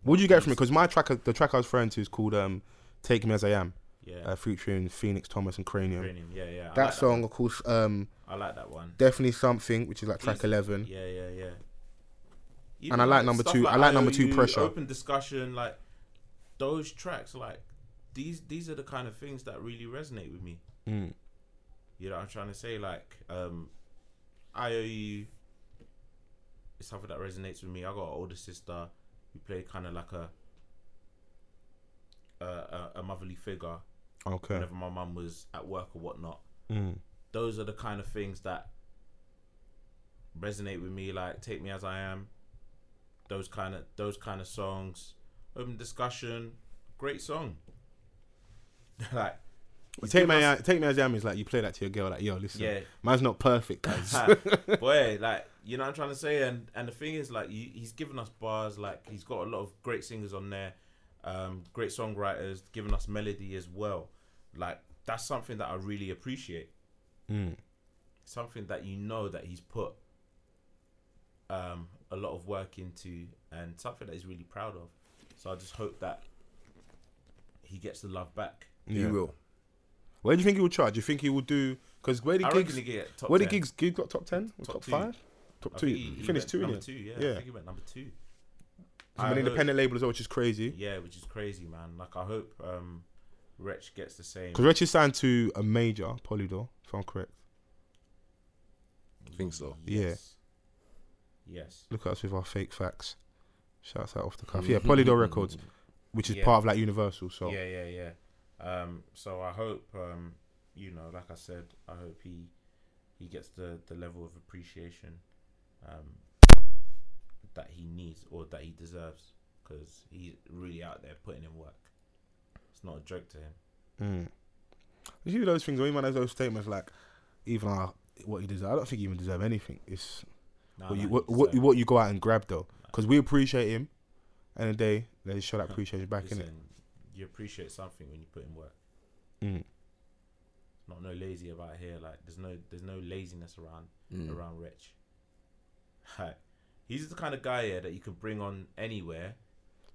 What do you get from it? Because my track, the track I was referring to is called um, "Take Me as I Am," Yeah, uh, featuring Phoenix Thomas and Cranium. Cranium. Yeah, yeah. I That like song, of course, um, I like that one. definitely something, which is like track eleven. Yeah, yeah, yeah. And I like number two- I like number two, Pressure. Open discussion, like those tracks, like these. These are the kind of things that really resonate with me. Mm. You know what I'm trying to say? Like, um, IOU is something that resonates with me. I got an older sister who played kind of like a, a a a motherly figure Okay. whenever my mum was at work or whatnot. Mm. Those are the kind of things that resonate with me. Like, take me as I am. Those kind of those kind of songs. Open discussion, great song. like, Take me, us- take me as I am is like you play that to your girl, like yo, listen, yeah. man's not perfect, guys. boy, like you know what I'm trying to say, and and the thing is, like you, he's given us bars, like he's got a lot of great singers on there, um, great songwriters, giving us melody as well. Like that's something that I really appreciate. mm. Something that you know that he's put um a lot of work into, and something that he's really proud of. So I just hope that he gets the love back. You Yeah. will. Where do you think he will charge? Do you think he will do? Because where did reckon Giggs? he get top Where did 10. Giggs? Giggs got top ten? Top Top, five? Top I two. think he, He he finished two, number innit? two. Yeah, Yeah. I think he went number two. From I an hope- independent label as well, which is crazy. Yeah, which is crazy, man. Like I hope um Wretch gets the same. Because Rich is signed to a major Polydor, if I'm correct. I think so. Yes. Yes. Look at us with our fake facts. Shouts out off the cuff. Yeah, Polydor Records, which is Yeah. part of like Universal. So Yeah, yeah, yeah. Um, so I hope um, you know, like I said, I hope he he gets the the level of appreciation um that he needs or that he deserves because he's really out there putting in work. It's not a joke to him. Mm. You see those things when man has those statements like, even uh, what he deserves. I don't think he even deserve anything. It's Nah, what you he what, what deserves you it. what you go out and grab though, because we appreciate him. And the day they show that appreciation back in it. You appreciate something when you put in work. Mm. Not no lazy about here. Like there's no there's no laziness around Mm. around Rich. Like, he's the kind of guy here that you can bring on anywhere.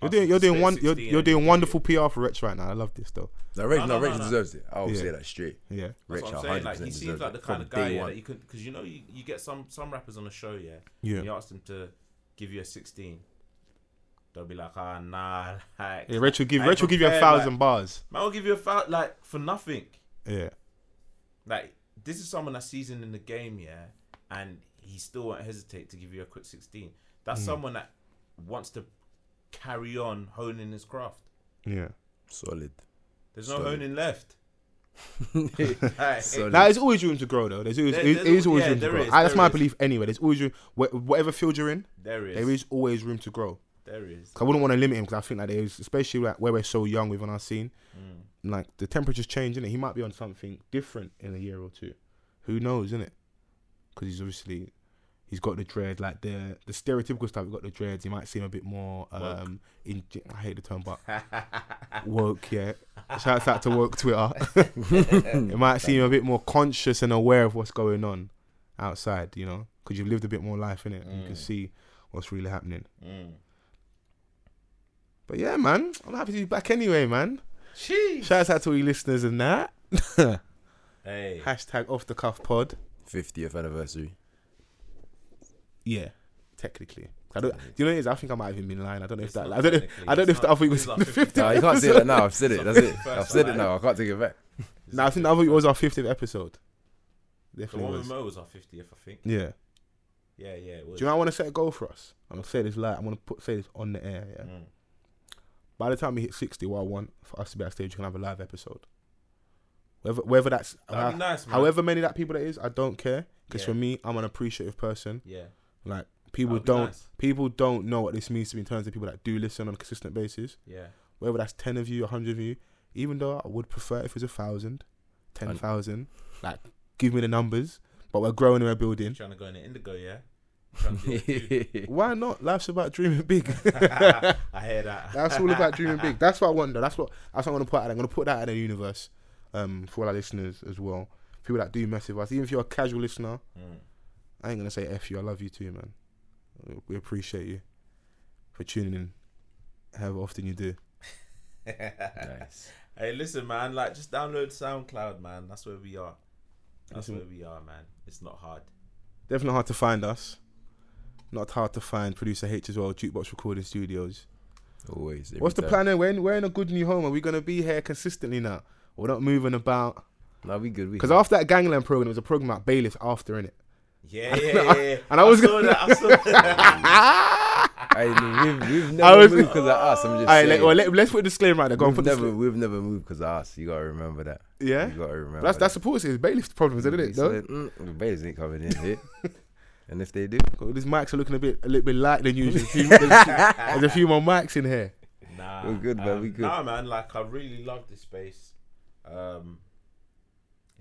You're doing you're doing one you're, you're doing wonderful PR for Rich right now. I love this though. No, Rich, No, no, no, Rich no, no. deserves it. I'll Yeah. say that straight. Yeah. you. Rich, That's what I'm saying. Like 100% he seems deserves like the from kind of day guy yeah, one. that you could because you know you, you get some some rappers on the show yeah. Yeah. And you ask them to give you a 16. They'll be like, ah, nah, like, Yeah, Rich will give I ain't Rich will give you a prepared, thousand like- bars. man will give you a foul like for nothing. Yeah. Like this is someone that's seasoned in the game, yeah, and he still won't hesitate to give you a quick 16. That's Mm. someone that wants to carry on honing his craft. Yeah. Solid. There's no Solid. honing left. Like, Solid. Now there's always room to grow though. There's always, There- there there's is always yeah, room to grow. is, Ah, that's my is. belief anyway. There's always room wh- whatever field you're in, there is. there is always room to grow. There is. I wouldn't want to limit him because I think that there is, especially like where we're so young within our scene, Mm. like the temperature's changing. It he might be on something different in a year or two. Who knows, isn't it? Because he's obviously he's got the dread, like the the stereotypical stuff. He's got the dreads. He might seem a bit more um in. I hate the term, but woke. Yeah, shouts out to woke Twitter. it might seem a bit more conscious and aware of what's going on outside. You know, because you've lived a bit more life in it. You can Mm. see what's really happening. Mm. But yeah, man, I'm happy to be back anyway, man. Sheesh. Shouts out to all you listeners and that. Hey. Hashtag off the cuff pod. 50th anniversary. Yeah, technically. I don't. Do you know what it is? I think I might have even been lying. I don't know if It's that. I don't know. I don't know if the not- other week was is our the 50th. 50th. No, you can't say that now. I've said it. That's it. I've said it now. I can't take it back. No, I think the other week was our 50th episode. Definitely The Definitely one with. Mo was our 50th, I think. Yeah. Yeah, yeah, it was. Do you know? I want to set a goal for us. I'm gonna say this live. I'm gonna put say this on the air. Yeah. Mm. By the time we hit 60, what I want for us to be at stage, we can have a live episode. Whether whether that's uh, nice, however many that people that is, I don't care. Because Yeah. for me, I'm an appreciative person. yeah, Like people don't nice. people don't know what this means to me in terms of people that do listen on a consistent basis. Yeah, Whether that's ten of you, a hundred of you, even though I would prefer if it was a thousand, ten thousand. Like, give me the numbers. But we're growing and we're building. trying to go in the indigo, yeah. Trying to do it too. Why not? Life's about dreaming big. I hear that. That's all about dreaming big. That's what I want. Though. That's what that's what I'm gonna put out. I'm gonna put that in the universe, um, for all our listeners as well. People that do mess with us, even if you're a casual listener, Mm. I ain't gonna say f you. I love you too, man. We appreciate you for tuning in, however often you do. Nice. Hey, listen, man. Like, just download SoundCloud, man. That's where we are. That's Listen- where we are, man. It's not hard. Definitely hard to find us. Not hard to find producer H as well. Jukebox Recording Studios. Always. every What's the time. plan? Then? We're in, we're in a good new home. Are we gonna be here consistently now? We're not moving about. No, we good. Because after that gangland program, there was a program about bailiffs after, innit? Yeah, yeah, yeah. yeah. And I was saw that. I saw that. I, we've, we've I never was- moved because of us. I'm just Alright, saying. let, well, let, let's put a disclaimer out there. Go on, we've put never, never, we've never moved because of us. You gotta remember that. Yeah? You gotta remember. That's that's that. support is bailiffs problems, isn't it? So No? mm, the Bailey's ain't covered in here. and if they do, Well, These mics are looking a bit a little bit light than usual. There's a few- there's a few- there's a few more mics in here. Nah, We're good, man, we good. Nah, man. Like, I really love this space. Um,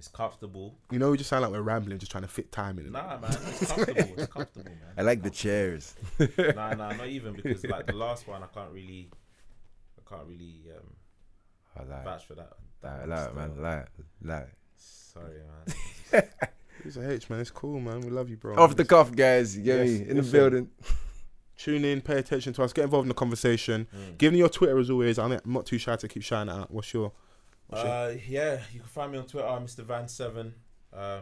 it's comfortable. You know, we just sound like we're rambling, just trying to fit time in. Nah, man. It's comfortable. It's comfortable, man. I like the chairs. Nah, nah, not even because like the last one, I can't really, I can't really um, I like, vouch for that. like, that like, style. man, like, like. Sorry, man. It's a H, man. It's cool, man. We love you, bro. Off the cuff, guys. You get Yes, me in the listen. building. Tune in, pay attention to us, get involved in the conversation. Mm. Give me your Twitter as always. I'm I'm not too shy to keep shouting out. What's your- Uh, yeah, you can find me on Twitter, Mr. Van Seven. Uh,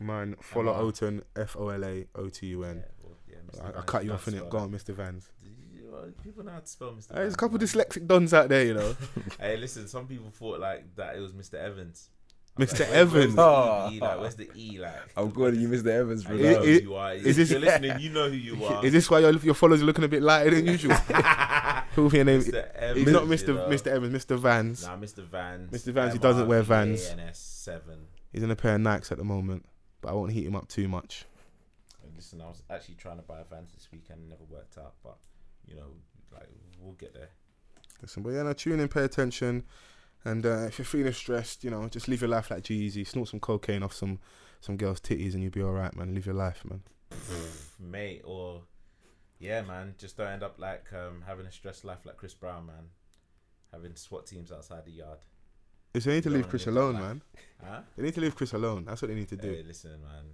mine? Follow Come on. Oten, F O L A O T U yeah, well, yeah, I, I Vans, cut you off in it. Go on, Mr. Vans. You- well, People know how to spell Mr. Hey, there's a couple Vans, man. dyslexic dons out there, you know. Hey, listen, some people thought like that it was Mr. Evans. Mr. like, where- where's Evans. the Oh. E? Like, where's the E? Like, I'm calling you Mr. Evans for You It- know that. who you are. is if this- you're listening, you know who you are. Is this why your, your followers are looking a bit lighter than usual? Who your name? Mr. Evans? He's not you Mr. know. Mr. Evans, Mr. Vans. Nah, Mr. Vans. Mr. Vans, he doesn't wear Vans. Seven. He's in a pair of Nikes at the moment, but I won't heat him up too much. Listen, I was actually trying to buy a Vans this weekend, it never worked out. But you know, like we'll get there. Listen, but yeah, no, tune in, pay attention, and uh, if you're feeling stressed, you know, just live your life like G-Eazy. Snort some cocaine off some some girls' titties, and you'll be all right, man. Live your life, man. mate, or yeah, man, just don't end up like um, having a stressed life like Chris Brown, man. Having SWAT teams outside the yard. It's they need to leave Chris alone, man. Huh? They need to leave Chris alone. That's what they need to do. Hey, listen, man.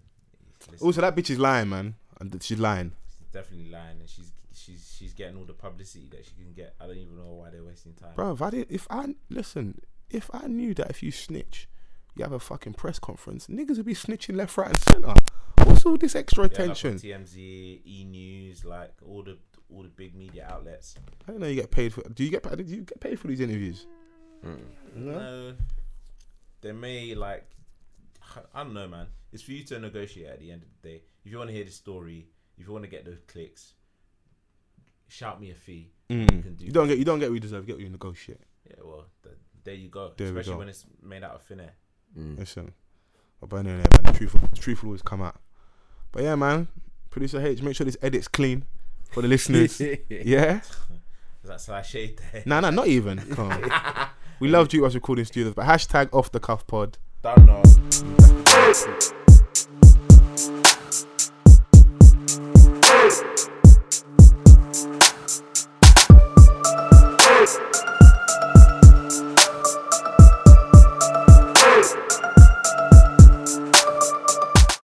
Listen, Also, that bitch is lying, man. And she's lying. she's definitely lying, and she's she's she's getting all the publicity that she can get. I don't even know why they're wasting time. Bro, if I did, if I listen, if I knew that if you snitch, you have a fucking press conference, niggas will be snitching left, right, and center. What's all this extra Yeah, like attention? TMZ, E News, like all the all the big media outlets. I don't know. You get paid for. Do you get? paid- Do you get paid for these interviews? Mm. No, they may like. I don't know, man. It's for you to negotiate at the end of the day. If you want to hear the story, if you want to get those clicks, shout me a fee. Mm. can do You don't get. You don't get what you deserve. Get what you negotiate. Yeah, well, th- there you go. There we Especially go. when it's made out of thin air. Mm. Listen, I'll burn in there, man. The truth, the truth will always come out. But yeah, man, producer H, make sure this edit's clean for the listeners. yeah. Is that slash shade there? Nah, nah, not even. Come on. we loved you as recording studios, but hashtag off the cuff pod. Don't know.